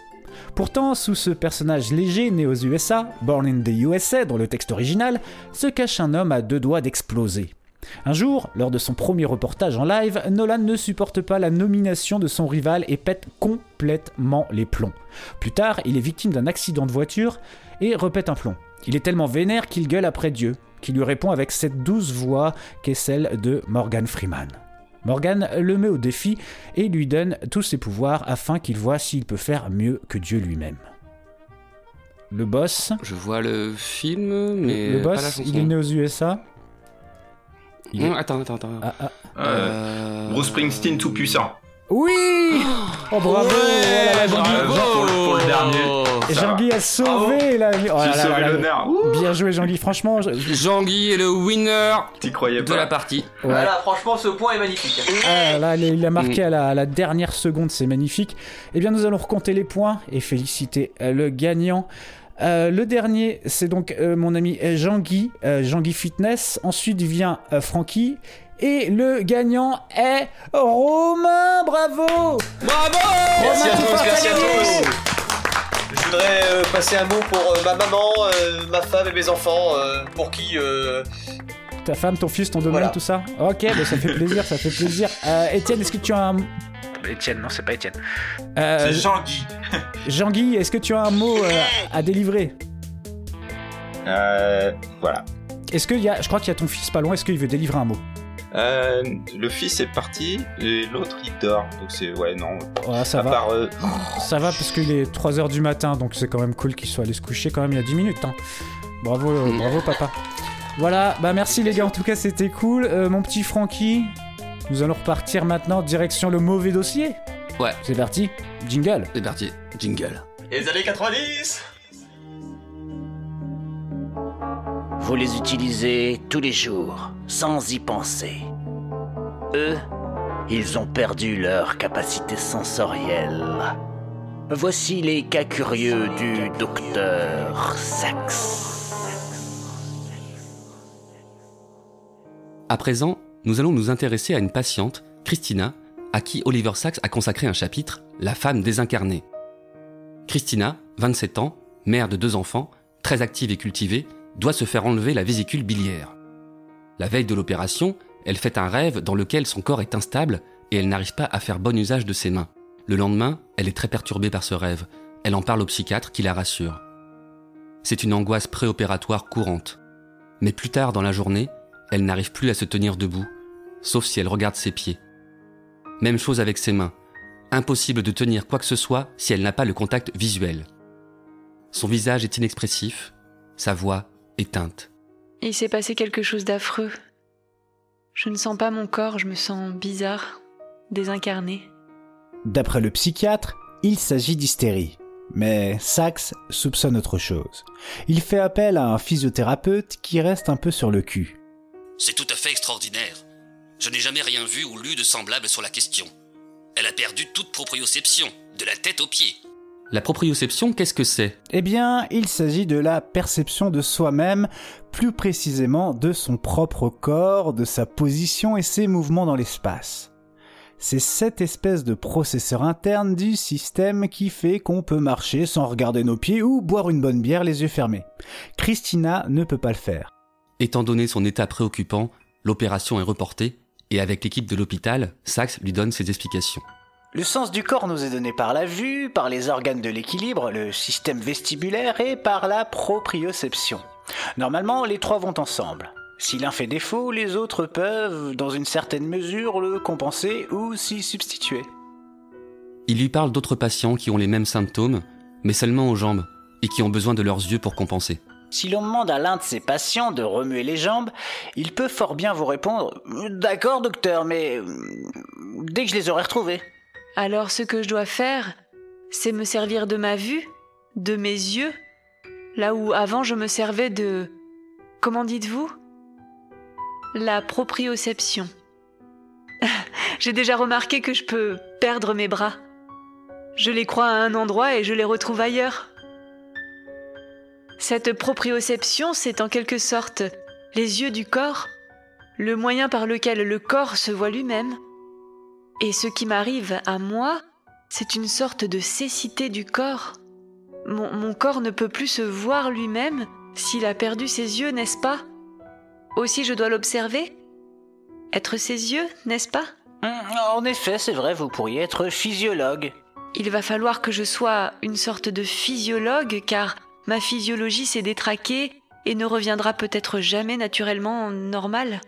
Pourtant, sous ce personnage léger né aux USA, Born in the USA dans le texte original, se cache un homme à deux doigts d'exploser. Un jour, lors de son premier reportage en live, Nolan ne supporte pas la nomination de son rival et pète complètement les plombs. Plus tard, il est victime d'un accident de voiture et repète un plomb. Il est tellement vénère qu'il gueule après Dieu, qui lui répond avec cette douce voix qu'est celle de Morgan Freeman. Morgan le met au défi et lui donne tous ses pouvoirs afin qu'il voit s'il peut faire mieux que Dieu lui-même. Le boss. Je vois le film, mais. Le pas la boss, chanson. il est né aux USA. Il Attends, attends, attends. Ah, ah. Euh, Bruce Springsteen tout puissant. Oui Oh bravo Oh là là, Jean-Guy Bravo pour, le- pour le dernier. Et Jean-Guy a sauvé la... Oh là sauvé l'honneur. Bien joué Jean-Guy, franchement. je- Jean-Guy est le winner T'y croyais de pas la partie. Ouais. Voilà, franchement, ce point est magnifique. Ah, là, il a marqué à, la, à la dernière seconde, c'est magnifique. Eh bien, nous allons recompter les points et féliciter euh, le gagnant. Euh, le dernier, c'est donc euh, mon ami Jean-Guy, euh, Jean-Guy Fitness. Ensuite vient euh, Francky. Et le gagnant est Romain, bravo Bravo Merci à Romain, tous, merci à tous. Je voudrais euh, passer un mot pour euh, ma maman, euh, ma femme et mes enfants, euh, pour qui euh, Ta femme, ton fils, ton domaine, Voilà. tout ça Ok, bah, ça fait plaisir, ça fait plaisir. Euh, Étienne, est-ce que tu as un... Étienne, non, c'est pas Étienne. euh, C'est Jean-Guy. Jean-Guy, est-ce que tu as un mot euh, à délivrer? Euh, voilà. Est-ce qu'il y a... Je crois qu'il y a ton fils pas loin, est-ce qu'il veut délivrer un mot? Euh, le fils est parti et l'autre il dort. Donc c'est ouais non. Ouais, ça à va. part euh, Ça va parce qu'il est 3h du matin, donc c'est quand même cool qu'il soit allé se coucher quand même il y a 10 minutes. hein. Bravo, euh, bravo papa. Voilà, bah merci les gars, en tout cas c'était cool. Euh, mon petit Francky, nous allons repartir maintenant direction le mauvais dossier. Ouais. C'est parti, jingle. C'est parti, jingle. les années 90 Vous les utilisez tous les jours, sans y penser. Eux, ils ont perdu leur capacité sensorielle. Voici les cas curieux du docteur Sax. À présent, nous allons nous intéresser à une patiente, Christina, à qui Oliver Sacks a consacré un chapitre, La femme désincarnée. Christina, 27 ans, mère de deux enfants, très active et cultivée, doit se faire enlever la vésicule biliaire. La veille de l'opération, elle fait un rêve dans lequel son corps est instable et elle n'arrive pas à faire bon usage de ses mains. Le lendemain, elle est très perturbée par ce rêve. Elle en parle au psychiatre qui la rassure. C'est une angoisse préopératoire courante. Mais plus tard dans la journée, elle n'arrive plus à se tenir debout, sauf si elle regarde ses pieds. Même chose avec ses mains. Impossible de tenir quoi que ce soit si elle n'a pas le contact visuel. Son visage est inexpressif, sa voix éteinte. Il s'est passé quelque chose d'affreux. Je ne sens pas mon corps, je me sens bizarre, désincarné. D'après le psychiatre, il s'agit d'hystérie. Mais Sachs soupçonne autre chose. Il fait appel à un physiothérapeute qui reste un peu sur le cul. C'est tout à fait extraordinaire. Je n'ai jamais rien vu ou lu de semblable sur la question. Elle a perdu toute proprioception, de la tête aux pieds. La proprioception, qu'est-ce que c'est? Eh bien, il s'agit de la perception de soi-même, plus précisément de son propre corps, de sa position et ses mouvements dans l'espace. C'est cette espèce de processeur interne du système qui fait qu'on peut marcher sans regarder nos pieds ou boire une bonne bière les yeux fermés. Christina ne peut pas le faire. Étant donné son état préoccupant, l'opération est reportée et avec l'équipe de l'hôpital, Sachs lui donne ses explications. Le sens du corps nous est donné par la vue, par les organes de l'équilibre, le système vestibulaire et par la proprioception. Normalement, les trois vont ensemble. Si l'un fait défaut, les autres peuvent, dans une certaine mesure, le compenser ou s'y substituer. Il lui parle d'autres patients qui ont les mêmes symptômes, mais seulement aux jambes, et qui ont besoin de leurs yeux pour compenser. Si l'on demande à l'un de ces patients de remuer les jambes, il peut fort bien vous répondre D'accord, docteur, mais euh, dès que je les aurai retrouvés. Alors ce que je dois faire, c'est me servir de ma vue, de mes yeux, là où avant je me servais de... Comment dites-vous? La proprioception. J'ai déjà remarqué que je peux perdre mes bras. Je les crois à un endroit et je les retrouve ailleurs. Cette proprioception, c'est en quelque sorte les yeux du corps, le moyen par lequel le corps se voit lui-même. Et ce qui m'arrive à moi, c'est une sorte de cécité du corps. Mon, mon corps ne peut plus se voir lui-même s'il a perdu ses yeux, n'est-ce pas? Aussi je dois l'observer? Être ses yeux, n'est-ce pas? En effet, c'est vrai, vous pourriez être physiologue. Il va falloir que je sois une sorte de physiologue, car ma physiologie s'est détraquée et ne reviendra peut-être jamais naturellement normale.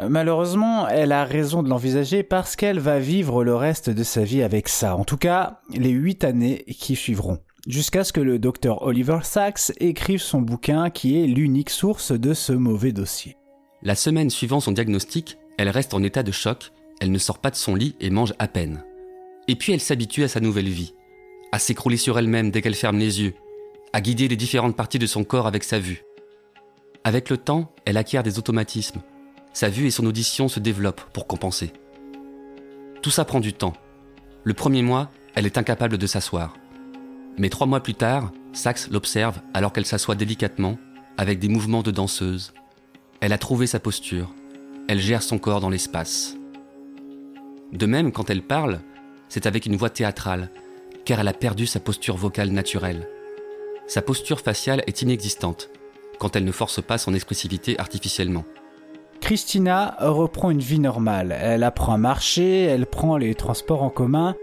Malheureusement, elle a raison de l'envisager parce qu'elle va vivre le reste de sa vie avec ça, en tout cas les huit années qui suivront, jusqu'à ce que le docteur Oliver Sacks écrive son bouquin qui est l'unique source de ce mauvais dossier. La semaine suivant son diagnostic, elle reste en état de choc, elle ne sort pas de son lit et mange à peine. Et puis elle s'habitue à sa nouvelle vie, à s'écrouler sur elle-même dès qu'elle ferme les yeux, à guider les différentes parties de son corps avec sa vue. Avec le temps, elle acquiert des automatismes. Sa vue et son audition se développent pour compenser. Tout ça prend du temps. Le premier mois, elle est incapable de s'asseoir. Mais trois mois plus tard, Saxe l'observe alors qu'elle s'assoit délicatement, avec des mouvements de danseuse. Elle a trouvé sa posture. Elle gère son corps dans l'espace. De même, quand elle parle, c'est avec une voix théâtrale, car elle a perdu sa posture vocale naturelle. Sa posture faciale est inexistante, quand elle ne force pas son expressivité artificiellement. Christina reprend une vie normale. Elle apprend à marcher, elle prend les transports en commun,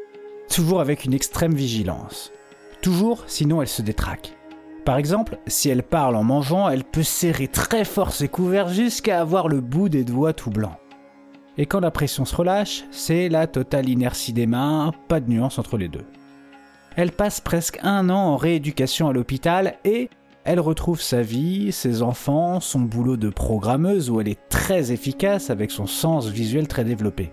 toujours avec une extrême vigilance. Toujours, sinon elle se détraque. Par exemple, si elle parle en mangeant, elle peut serrer très fort ses couverts jusqu'à avoir le bout des doigts tout blanc. Et quand la pression se relâche, c'est la totale inertie des mains, pas de nuance entre les deux. Elle passe presque un an en rééducation à l'hôpital et elle retrouve sa vie, ses enfants, son boulot de programmeuse où elle est très efficace avec son sens visuel très développé.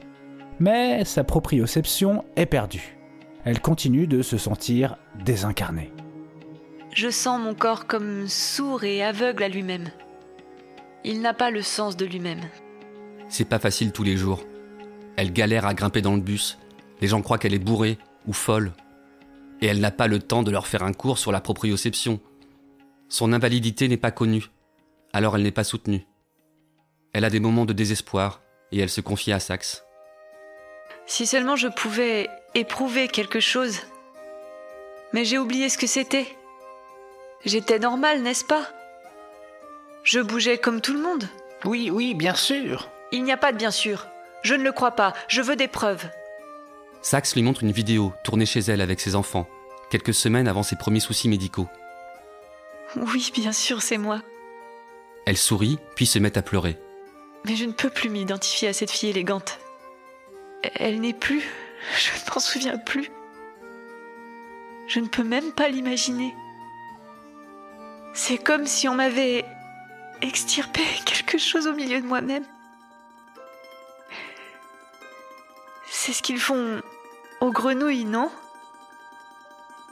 Mais sa proprioception est perdue. Elle continue de se sentir désincarnée. Je sens mon corps comme sourd et aveugle à lui-même. Il n'a pas le sens de lui-même. C'est pas facile tous les jours. Elle galère à grimper dans le bus. Les gens croient qu'elle est bourrée ou folle. Et elle n'a pas le temps de leur faire un cours sur la proprioception. Son invalidité n'est pas connue, alors elle n'est pas soutenue. Elle a des moments de désespoir et elle se confie à Saxe. Si seulement je pouvais éprouver quelque chose. Mais j'ai oublié ce que c'était. J'étais normale, n'est-ce pas? Je bougeais comme tout le monde. Oui, oui, bien sûr. Il n'y a pas de bien sûr. Je ne le crois pas. Je veux des preuves. Saxe lui montre une vidéo tournée chez elle avec ses enfants, quelques semaines avant ses premiers soucis médicaux. Oui, bien sûr, c'est moi. Elle sourit, puis se met à pleurer. Mais je ne peux plus m'identifier à cette fille élégante. Elle n'est plus. Je ne m'en souviens plus. Je ne peux même pas l'imaginer. C'est comme si on m'avait extirpé quelque chose au milieu de moi-même. C'est ce qu'ils font aux grenouilles, non?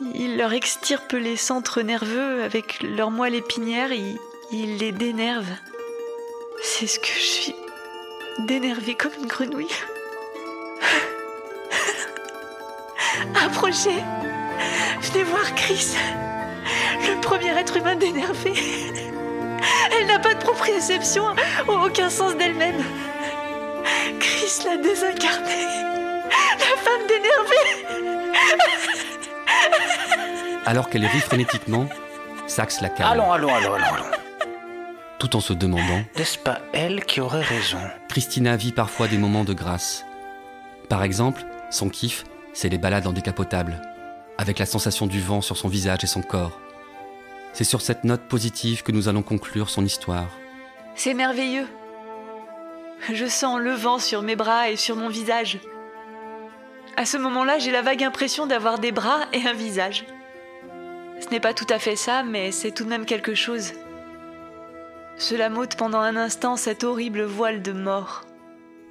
Ils leur extirpent les centres nerveux avec leur moelle épinière ils les dénervent. C'est ce que je suis. Dénervée comme une grenouille. Approchez Venez voir Chris Le premier être humain dénervé Elle n'a pas de proprioception, aucun sens d'elle-même Chris l'a désincarnée La femme dénervée Alors qu'elle rit frénétiquement, Saxe la calme. Allons, allons, allons, allons, allons. Tout en se demandant N'est-ce pas elle qui aurait raison? Christina vit parfois des moments de grâce. Par exemple, son kiff, c'est les balades en décapotable, avec la sensation du vent sur son visage et son corps. C'est sur cette note positive que nous allons conclure son histoire. C'est merveilleux. Je sens le vent sur mes bras et sur mon visage. À ce moment-là, j'ai la vague impression d'avoir des bras et un visage. Ce n'est pas tout à fait ça, mais c'est tout de même quelque chose. Cela m'ôte pendant un instant cette horrible voile de mort.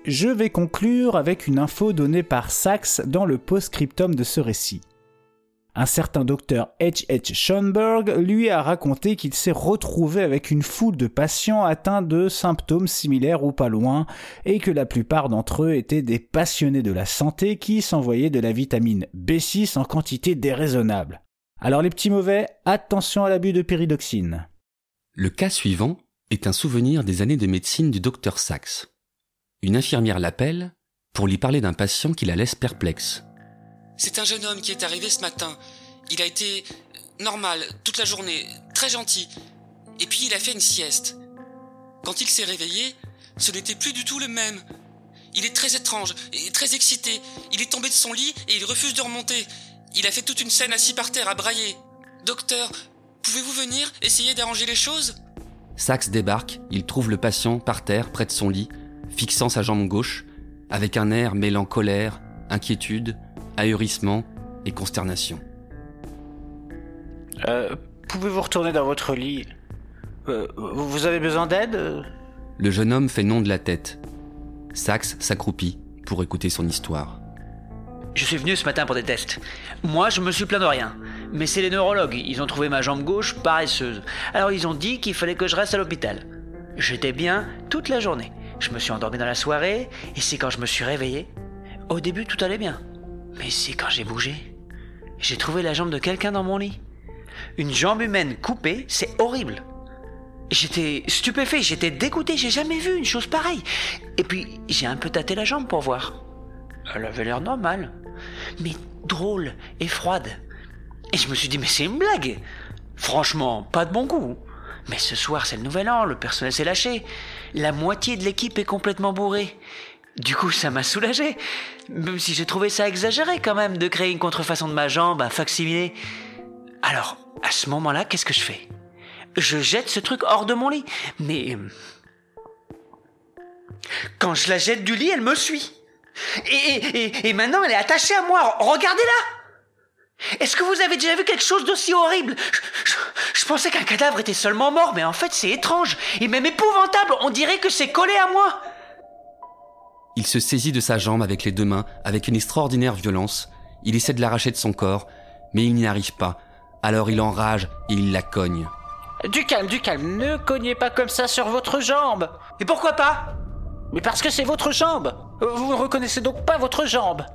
Je vais conclure avec une info donnée par Sachs dans le post-scriptum de ce récit. Un certain docteur H. H. Schoenberg lui a raconté qu'il s'est retrouvé avec une foule de patients atteints de symptômes similaires ou pas loin, et que la plupart d'entre eux étaient des passionnés de la santé qui s'envoyaient de la vitamine B6 en quantité déraisonnable. Alors les petits mauvais, attention à l'abus de pyridoxine. Le cas suivant, est un souvenir des années de médecine du docteur Sachs. Une infirmière l'appelle pour lui parler d'un patient qui la laisse perplexe. C'est un jeune homme qui est arrivé ce matin. Il a été normal toute la journée, très gentil. Et puis il a fait une sieste. Quand il s'est réveillé, ce n'était plus du tout le même. Il est très étrange et très excité. Il est tombé de son lit et il refuse de remonter. Il a fait toute une scène assis par terre à brailler. Docteur, pouvez-vous venir essayer d'arranger les choses? Saxe débarque, il trouve le patient par terre près de son lit, fixant sa jambe gauche, avec un air mêlant colère, inquiétude, ahurissement et consternation. Euh, pouvez-vous retourner dans votre lit? Euh, Vous avez besoin d'aide? Le jeune homme fait non de la tête. Saxe s'accroupit pour écouter son histoire. Je suis venu ce matin pour des tests. Moi, je me suis plaint de rien. Mais c'est les neurologues. Ils ont trouvé ma jambe gauche paresseuse. Alors ils ont dit qu'il fallait que je reste à l'hôpital. J'étais bien toute la journée. Je me suis endormi dans la soirée, et c'est quand je me suis réveillé. Au début, tout allait bien. Mais c'est quand j'ai bougé. J'ai trouvé la jambe de quelqu'un dans mon lit. Une jambe humaine coupée, c'est horrible. J'étais stupéfait, j'étais dégoûté, j'ai jamais vu une chose pareille. Et puis, j'ai un peu tâté la jambe pour voir. Elle avait l'air normale mais drôle et froide. Et je me suis dit, mais c'est une blague. Franchement, pas de bon goût. Mais ce soir, c'est le nouvel an, le personnel s'est lâché. La moitié de l'équipe est complètement bourrée. Du coup, ça m'a soulagé. Même si j'ai trouvé ça exagéré quand même de créer une contrefaçon de ma jambe, un facsimilé. Alors, à ce moment-là, qu'est-ce que je fais? Je jette ce truc hors de mon lit. Mais... Quand je la jette du lit, elle me suit. Et, maintenant, elle est attachée à moi. Regardez-la. Est-ce que vous avez déjà vu quelque chose d'aussi horrible? Je, pensais qu'un cadavre était seulement mort, mais en fait, c'est étrange et même épouvantable. On dirait que c'est collé à moi. Il se saisit de sa jambe avec les deux mains, avec une extraordinaire violence. Il essaie de l'arracher de son corps, mais il n'y arrive pas. Alors il enrage et il la cogne. Du calme, du calme. Ne cognez pas comme ça sur votre jambe. Et pourquoi pas? Mais parce que c'est votre jambe. Vous ne reconnaissez donc pas votre jambe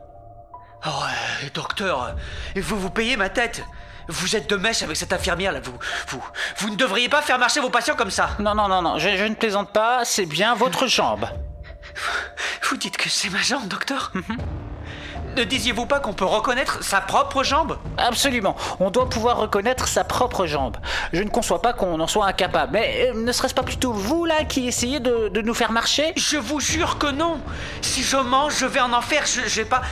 Oh, euh, docteur, vous vous payez ma tête vous êtes de mèche avec cette infirmière là, vous, vous, vous ne devriez pas faire marcher vos patients comme ça. Non, non, non, non, je, ne plaisante pas, c'est bien votre jambe. Vous dites que c'est ma jambe, docteur. Ne disiez-vous pas qu'on peut reconnaître sa propre jambe? Absolument. On doit pouvoir reconnaître sa propre jambe. Je ne conçois pas qu'on en soit incapable. Mais euh, ne serait-ce pas plutôt vous, là, qui essayez de, nous faire marcher? Je vous jure que non. Si je mange, je vais en enfer. Je, je vais pas...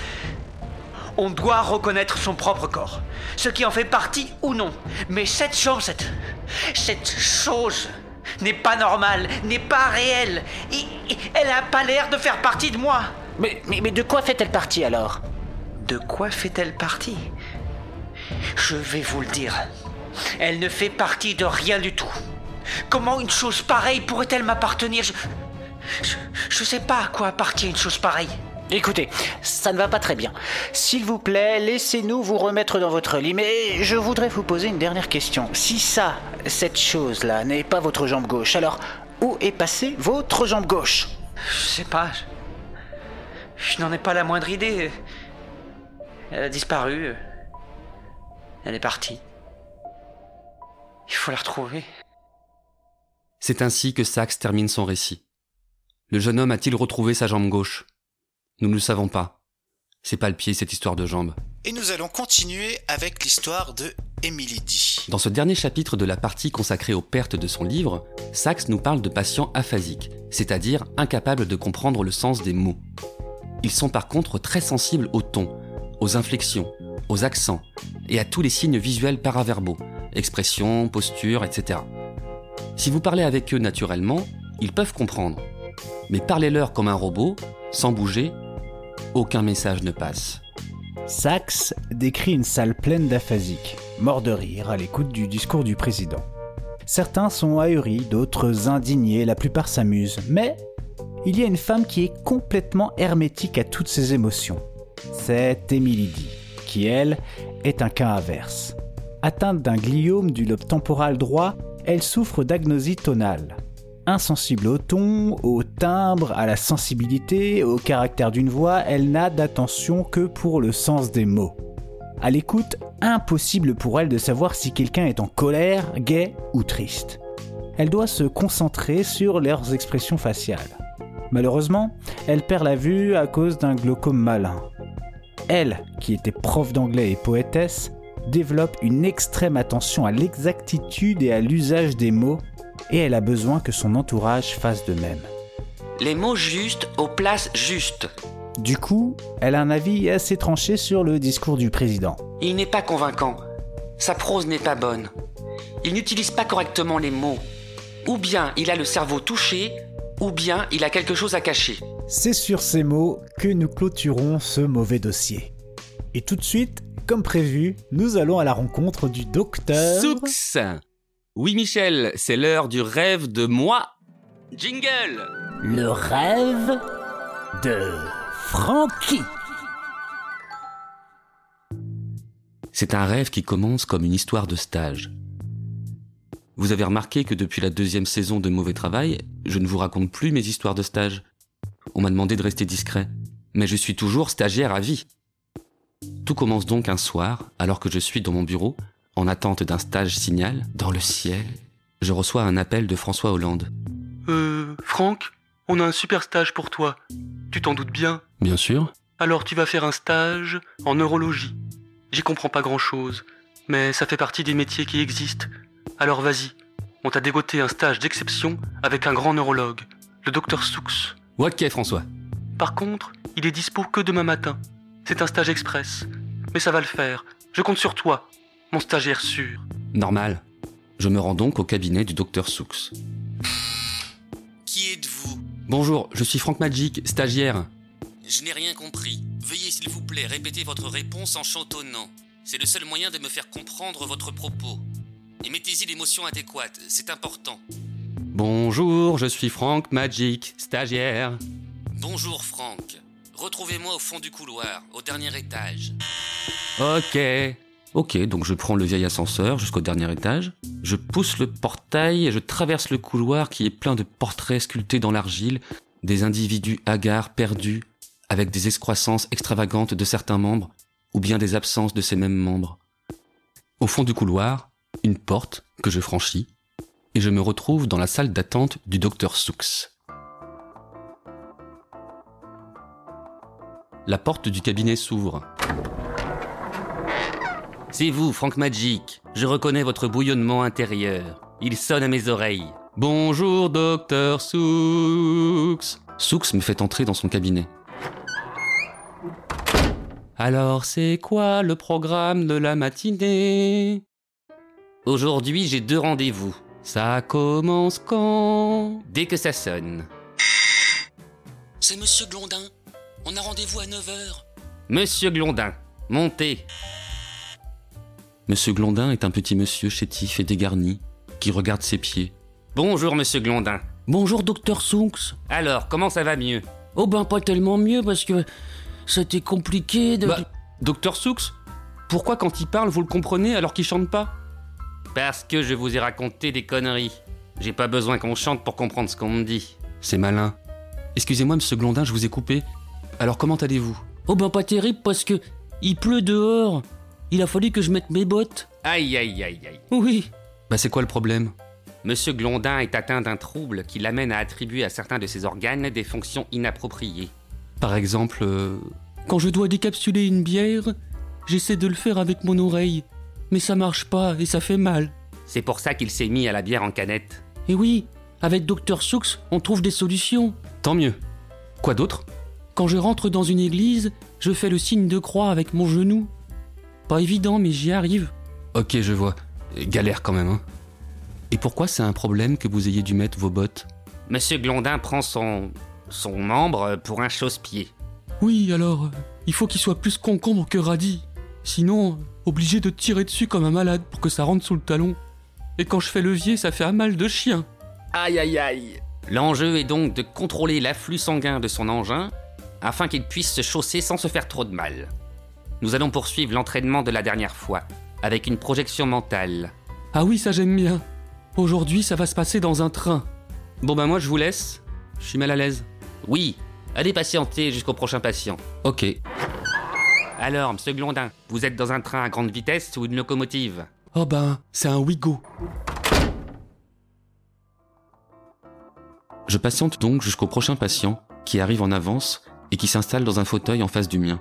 On doit reconnaître son propre corps. Ce qui en fait partie ou non. Mais cette jambe, cette... Cette chose n'est pas normale, n'est pas réelle. Et, elle n'a pas l'air de faire partie de moi. Mais, mais, de quoi fait-elle partie alors? De quoi fait-elle partie? Je vais vous le dire. Elle ne fait partie de rien du tout. Comment une chose pareille pourrait-elle m'appartenir? Je, je, sais pas à quoi appartient une chose pareille. Écoutez, ça ne va pas très bien. S'il vous plaît, laissez-nous vous remettre dans votre lit, mais je voudrais vous poser une dernière question. Si ça, cette chose-là, n'est pas votre jambe gauche, alors où est passée votre jambe gauche? Je sais pas. Je n'en ai pas la moindre idée. Elle a disparu. Elle est partie. Il faut la retrouver. C'est ainsi que Saxe termine son récit. Le jeune homme a-t-il retrouvé sa jambe gauche? Nous ne le savons pas. C'est pas le pied cette histoire de jambe. Et nous allons continuer avec l'histoire de Emily D. Dans ce dernier chapitre de la partie consacrée aux pertes de son livre, Saxe nous parle de patients aphasiques, c'est-à-dire incapables de comprendre le sens des mots. Ils sont par contre très sensibles au ton, aux inflexions, aux accents et à tous les signes visuels paraverbaux, expressions, postures, etc. Si vous parlez avec eux naturellement, ils peuvent comprendre. Mais parlez-leur comme un robot, sans bouger, aucun message ne passe. Sachs décrit une salle pleine d'aphasiques, morts de rire à l'écoute du discours du président. Certains sont ahuris, d'autres indignés, la plupart s'amusent, mais il y a une femme qui est complètement hermétique à toutes ses émotions. C'est Emily D, qui elle est un cas inverse. Atteinte d'un gliome du lobe temporal droit, elle souffre d'agnosie tonale. Insensible au ton, au timbre, à la sensibilité, au caractère d'une voix, elle n'a d'attention que pour le sens des mots. À l'écoute, impossible pour elle de savoir si quelqu'un est en colère, gai ou triste. elle doit se concentrer sur leurs expressions faciales. Malheureusement, elle perd la vue à cause d'un glaucome malin. Elle, qui était prof d'anglais et poétesse, développe une extrême attention à l'exactitude et à l'usage des mots, et elle a besoin que son entourage fasse de même. Les mots justes aux places justes. Du coup, elle a un avis assez tranché sur le discours du président. Il n'est pas convaincant. Sa prose n'est pas bonne. Il n'utilise pas correctement les mots. Ou bien il a le cerveau touché, ou bien il a quelque chose à cacher. C'est sur ces mots que nous clôturons ce mauvais dossier. Et tout de suite, comme prévu, nous allons à la rencontre du docteur... Soux Oui Michel, c'est l'heure du rêve de moi. Jingle Le rêve de Frankie. C'est un rêve qui commence comme une histoire de stage. Vous avez remarqué que depuis la deuxième saison de Mauvais Travail, je ne vous raconte plus mes histoires de stage. On m'a demandé de rester discret. Mais je suis toujours stagiaire à vie. Tout commence donc un soir, alors que je suis dans mon bureau, en attente d'un stage signal, dans le ciel. Je reçois un appel de François Hollande. Euh, Franck, on a un super stage pour toi. Tu t'en doutes bien Bien sûr. Alors tu vas faire un stage en neurologie. J'y comprends pas grand chose, mais ça fait partie des métiers qui existent. Alors vas-y, on t'a dégoté un stage d'exception avec un grand neurologue, le docteur Soux. Ok François. Par contre, il est dispo que demain matin. C'est un stage express. Mais ça va le faire. Je compte sur toi, mon stagiaire sûr. Normal. Je me rends donc au cabinet du docteur Soux. Qui êtes-vous? Bonjour, je suis Franck Magic, stagiaire. Je n'ai rien compris. Veuillez s'il vous plaît répéter votre réponse en chantonnant. C'est le seul moyen de me faire comprendre votre propos. Et mettez-y l'émotion adéquate, c'est important. Bonjour, je suis Franck Magic, stagiaire. Bonjour Franck. Retrouvez-moi au fond du couloir, au dernier étage. Ok. Ok, donc je prends le vieil ascenseur jusqu'au dernier étage. Je pousse le portail et je traverse le couloir qui est plein de portraits sculptés dans l'argile, des individus hagards, perdus, avec des excroissances extravagantes de certains membres, ou bien des absences de ces mêmes membres. Au fond du couloir, une porte que je franchis, et je me retrouve dans la salle d'attente du docteur Soux. La porte du cabinet s'ouvre. C'est vous, Franck Magic. Je reconnais votre bouillonnement intérieur. Il sonne à mes oreilles. Bonjour, docteur Soux. Soux me fait entrer dans son cabinet. Alors, c'est quoi le programme de la matinée? Aujourd'hui, j'ai deux rendez-vous. Ça commence quand? Dès que ça sonne. C'est Monsieur Glondin. On a rendez-vous à 9h. Monsieur Glondin, montez. Monsieur Glondin est un petit monsieur chétif et dégarni qui regarde ses pieds. Bonjour, monsieur Glondin. Bonjour, docteur Soux. Alors, comment ça va mieux? Oh ben, pas tellement mieux parce que c'était compliqué de. Bah, docteur Soux Pourquoi quand il parle, vous le comprenez alors qu'il chante pas? Parce que je vous ai raconté des conneries. J'ai pas besoin qu'on chante pour comprendre ce qu'on me dit. C'est malin. Excusez-moi, monsieur Glondin, je vous ai coupé. Alors comment allez-vous? Oh ben pas terrible parce que il pleut dehors. Il a fallu que je mette mes bottes. Aïe aïe aïe aïe. Oui. Bah c'est quoi le problème? Monsieur Glondin est atteint d'un trouble qui l'amène à attribuer à certains de ses organes des fonctions inappropriées. Par exemple, euh... quand je dois décapsuler une bière, j'essaie de le faire avec mon oreille, mais ça marche pas et ça fait mal. C'est pour ça qu'il s'est mis à la bière en canette. Et oui, avec Dr Soux, on trouve des solutions. Tant mieux. Quoi d'autre? Quand je rentre dans une église, je fais le signe de croix avec mon genou. Pas évident, mais j'y arrive. Ok, je vois. Galère quand même, hein. Et pourquoi c'est un problème que vous ayez dû mettre vos bottes? Monsieur Glondin prend son. son membre pour un chausse-pied. Oui, alors, il faut qu'il soit plus concombre que radis. Sinon, obligé de tirer dessus comme un malade pour que ça rentre sous le talon. Et quand je fais levier, ça fait un mal de chien. Aïe aïe aïe L'enjeu est donc de contrôler l'afflux sanguin de son engin afin qu'il puisse se chausser sans se faire trop de mal. Nous allons poursuivre l'entraînement de la dernière fois, avec une projection mentale. Ah oui, ça j'aime bien. Aujourd'hui, ça va se passer dans un train. Bon bah moi je vous laisse. Je suis mal à l'aise. Oui, allez patienter jusqu'au prochain patient. Ok. Alors, monsieur Glondin, vous êtes dans un train à grande vitesse ou une locomotive? Oh ben, c'est un Wigo. Je patiente donc jusqu'au prochain patient, qui arrive en avance et qui s'installe dans un fauteuil en face du mien.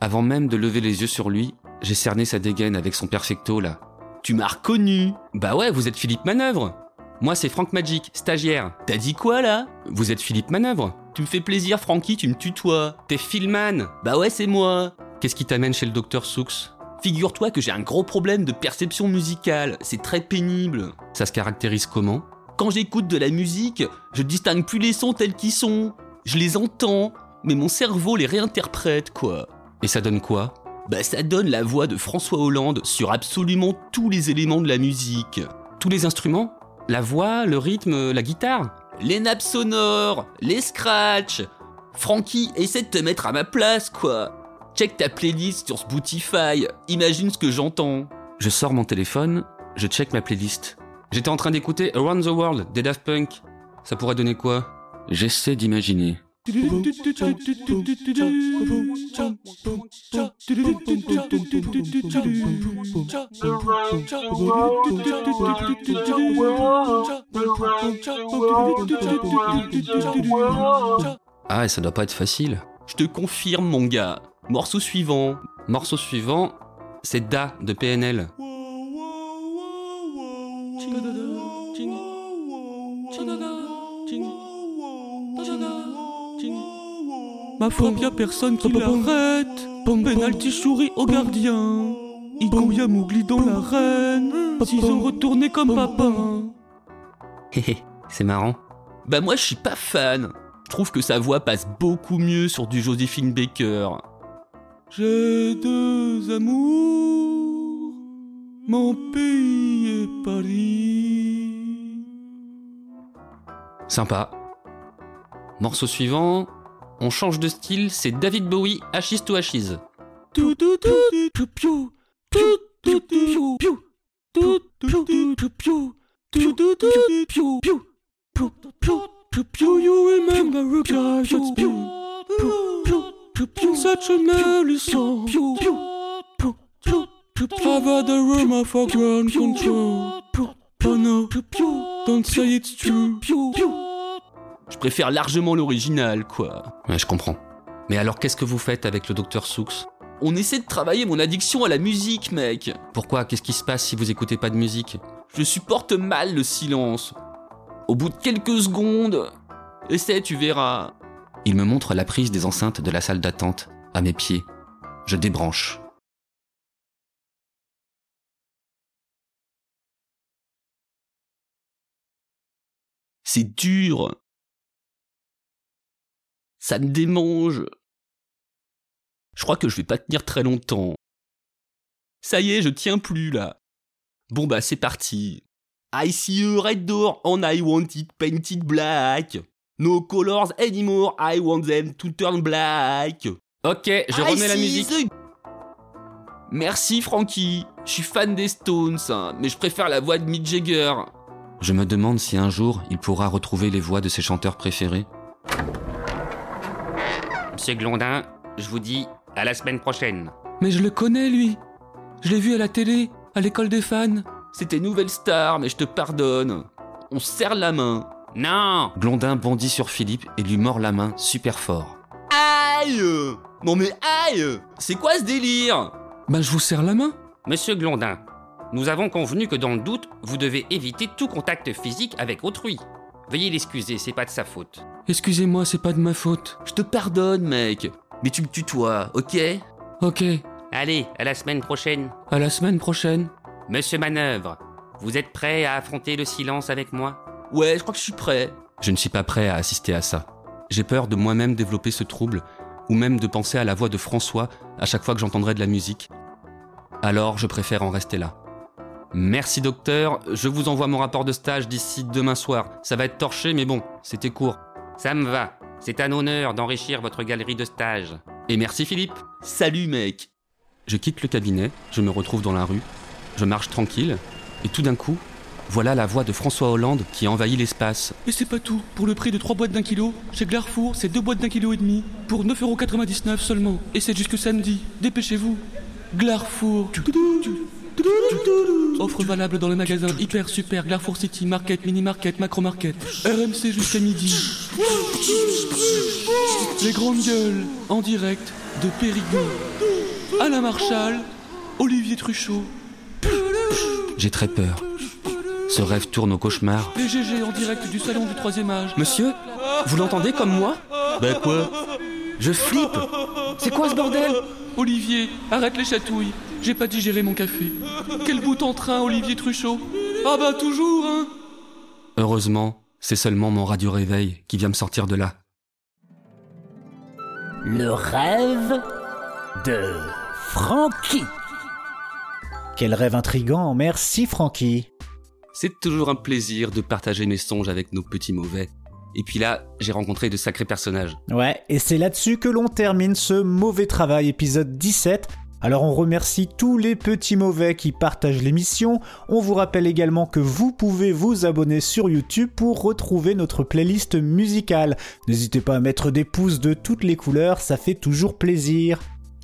Avant même de lever les yeux sur lui, j'ai cerné sa dégaine avec son perfecto là. Tu m'as reconnu Bah ouais, vous êtes Philippe Manœuvre Moi c'est Franck Magic, stagiaire. T'as dit quoi là? Vous êtes Philippe Manœuvre Tu me fais plaisir Francky, tu me tutoies. T'es Philman Bah ouais, c'est moi Qu'est-ce qui t'amène chez le docteur Soux Figure-toi que j'ai un gros problème de perception musicale, c'est très pénible. Ça se caractérise comment? Quand j'écoute de la musique, je distingue plus les sons tels qu'ils sont. Je les entends, mais mon cerveau les réinterprète, quoi. Et ça donne quoi? Bah ça donne la voix de François Hollande sur absolument tous les éléments de la musique. Tous les instruments? La voix, le rythme, la guitare? Les nappes sonores, les scratchs Francky, essaie de te mettre à ma place, quoi Check ta playlist sur Spotify, imagine ce que j'entends. Je sors mon téléphone, je check ma playlist. J'étais en train d'écouter Around the World des Daft Punk. Ça pourrait donner quoi? J'essaie d'imaginer. Ah, et ça doit pas être facile. Je te confirme, mon gars. Morceau suivant. Morceau suivant, c'est Da de PNL. Ma foi, y'a personne qui l'arrête. Penalty chouris au gardien. Igouya Mougli dans l'arène. Ils ont retourné comme papa. Hé c'est marrant. Bah moi je suis pas fan. Je trouve que sa voix passe beaucoup mieux sur du Joséphine Baker. J'ai deux amours, mon pays et Paris. Sympa. Morceau suivant, on change de style, c'est David Bowie, Ashes to Ashes. You remember such early song. Cover the room of our ground control. Oh no, don't say it's true. Je préfère largement l'original, quoi. Ouais, je comprends. Mais alors qu'est-ce que vous faites avec le docteur Soux On essaie de travailler mon addiction à la musique, mec. Pourquoi? Qu'est-ce qui se passe si vous écoutez pas de musique? Je supporte mal le silence. Au bout de quelques secondes, essaie, tu verras. Il me montre la prise des enceintes de la salle d'attente, à mes pieds. Je débranche. C'est dur. Ça me démange. Je crois que je vais pas tenir très longtemps. Ça y est, je tiens plus là. Bon bah c'est parti. I see a red door and I want it painted black. No colors anymore, I want them to turn black. Ok, je remets la musique. Merci Frankie, je suis fan des Stones, hein, mais je préfère la voix de Mick Jagger. Je me demande si un jour il pourra retrouver les voix de ses chanteurs préférés. Monsieur Glondin, je vous dis à la semaine prochaine. Mais je le connais, lui. Je l'ai vu à la télé, à l'école des fans. C'était Nouvelle Star, mais je te pardonne. On serre la main. Non Blondin bondit sur Philippe et lui mord la main super fort. Aïe Non mais aïe C'est quoi ce délire? Bah je vous serre la main. Monsieur Glondin, nous avons convenu que dans le doute, vous devez éviter tout contact physique avec autrui. Veuillez l'excuser, c'est pas de sa faute. Excusez-moi, c'est pas de ma faute. Je te pardonne, mec. Mais tu me tutoies, ok? Ok. Allez, à la semaine prochaine. À la semaine prochaine. Monsieur Manœuvre, vous êtes prêt à affronter le silence avec moi? Ouais, je crois que je suis prêt. Je ne suis pas prêt à assister à ça. J'ai peur de moi-même développer ce trouble, ou même de penser à la voix de François à chaque fois que j'entendrai de la musique. Alors, je préfère en rester là. Merci docteur, je vous envoie mon rapport de stage d'ici demain soir. Ça va être torché, mais bon, c'était court. Ça me va. C'est un honneur d'enrichir votre galerie de stage. Et merci Philippe. Salut mec. Je quitte le cabinet, je me retrouve dans la rue, je marche tranquille, et tout d'un coup, voilà la voix de François Hollande qui envahit l'espace. Et c'est pas tout. Pour le prix de 3 boîtes d'un kilo, chez Glarfour, c'est 2 boîtes d'un kilo et demi. Pour 9,99€ seulement. Et c'est jusque samedi. Dépêchez-vous. Glarfour. Offre valable dans les magasins Hyper, Super, Carrefour City, Market, Mini Market, Macro Market. RMC jusqu'à midi. Les grandes gueules en direct de Périgueux. Alain Marchal, Olivier Truchot. J'ai très peur. Ce rêve tourne au cauchemar. Les GG en direct du salon du troisième âge. Monsieur, vous l'entendez comme moi? Bah quoi? Je flippe C'est quoi ce bordel? Olivier, arrête les chatouilles. J'ai pas digéré mon café. Quel bout en train, Olivier Truchot Ah bah toujours, hein Heureusement, c'est seulement mon radio réveil qui vient me sortir de là. Le rêve de Francky. Quel rêve intrigant, merci Francky. C'est toujours un plaisir de partager mes songes avec nos petits mauvais. Et puis là, j'ai rencontré de sacrés personnages. Ouais, et c'est là-dessus que l'on termine ce mauvais travail épisode 17. Alors on remercie tous les petits mauvais qui partagent l'émission. On vous rappelle également que vous pouvez vous abonner sur YouTube pour retrouver notre playlist musicale. N'hésitez pas à mettre des pouces de toutes les couleurs, ça fait toujours plaisir.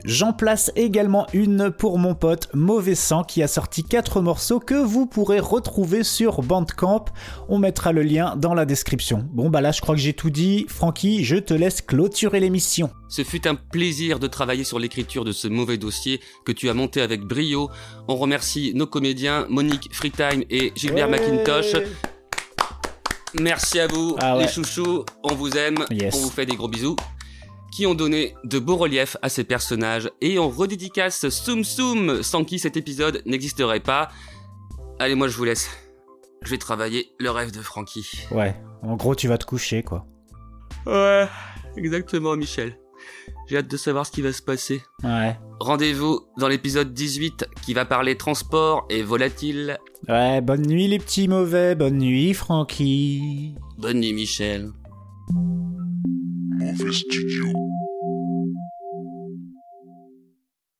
J'en place également une pour mon pote Mauvais Sang qui a sorti 4 morceaux que vous pourrez retrouver sur Bandcamp. On mettra le lien dans la description. Bon bah là je crois que j'ai tout dit. Francky, je te laisse clôturer l'émission. Ce fut un plaisir de travailler sur l'écriture de ce mauvais dossier que tu as monté avec brio. On remercie nos comédiens Monique Freetime et Gilbert Ouais. McIntosh. Merci à vous, Ah ouais. les chouchous. On vous aime. Yes. On vous fait des gros bisous. Qui ont donné de beaux reliefs à ces personnages. Et on redédicace Soum Soum, sans qui cet épisode n'existerait pas. Allez, moi je vous laisse. Je vais travailler le rêve de Frankie. Ouais, en gros tu vas te coucher quoi. Ouais, exactement, Michel. J'ai hâte de savoir ce qui va se passer. Ouais. Rendez-vous dans l'épisode 18 qui va parler transport et volatile. Ouais, bonne nuit les petits mauvais, bonne nuit Francky. Bonne nuit, Michel. Mauvais studio.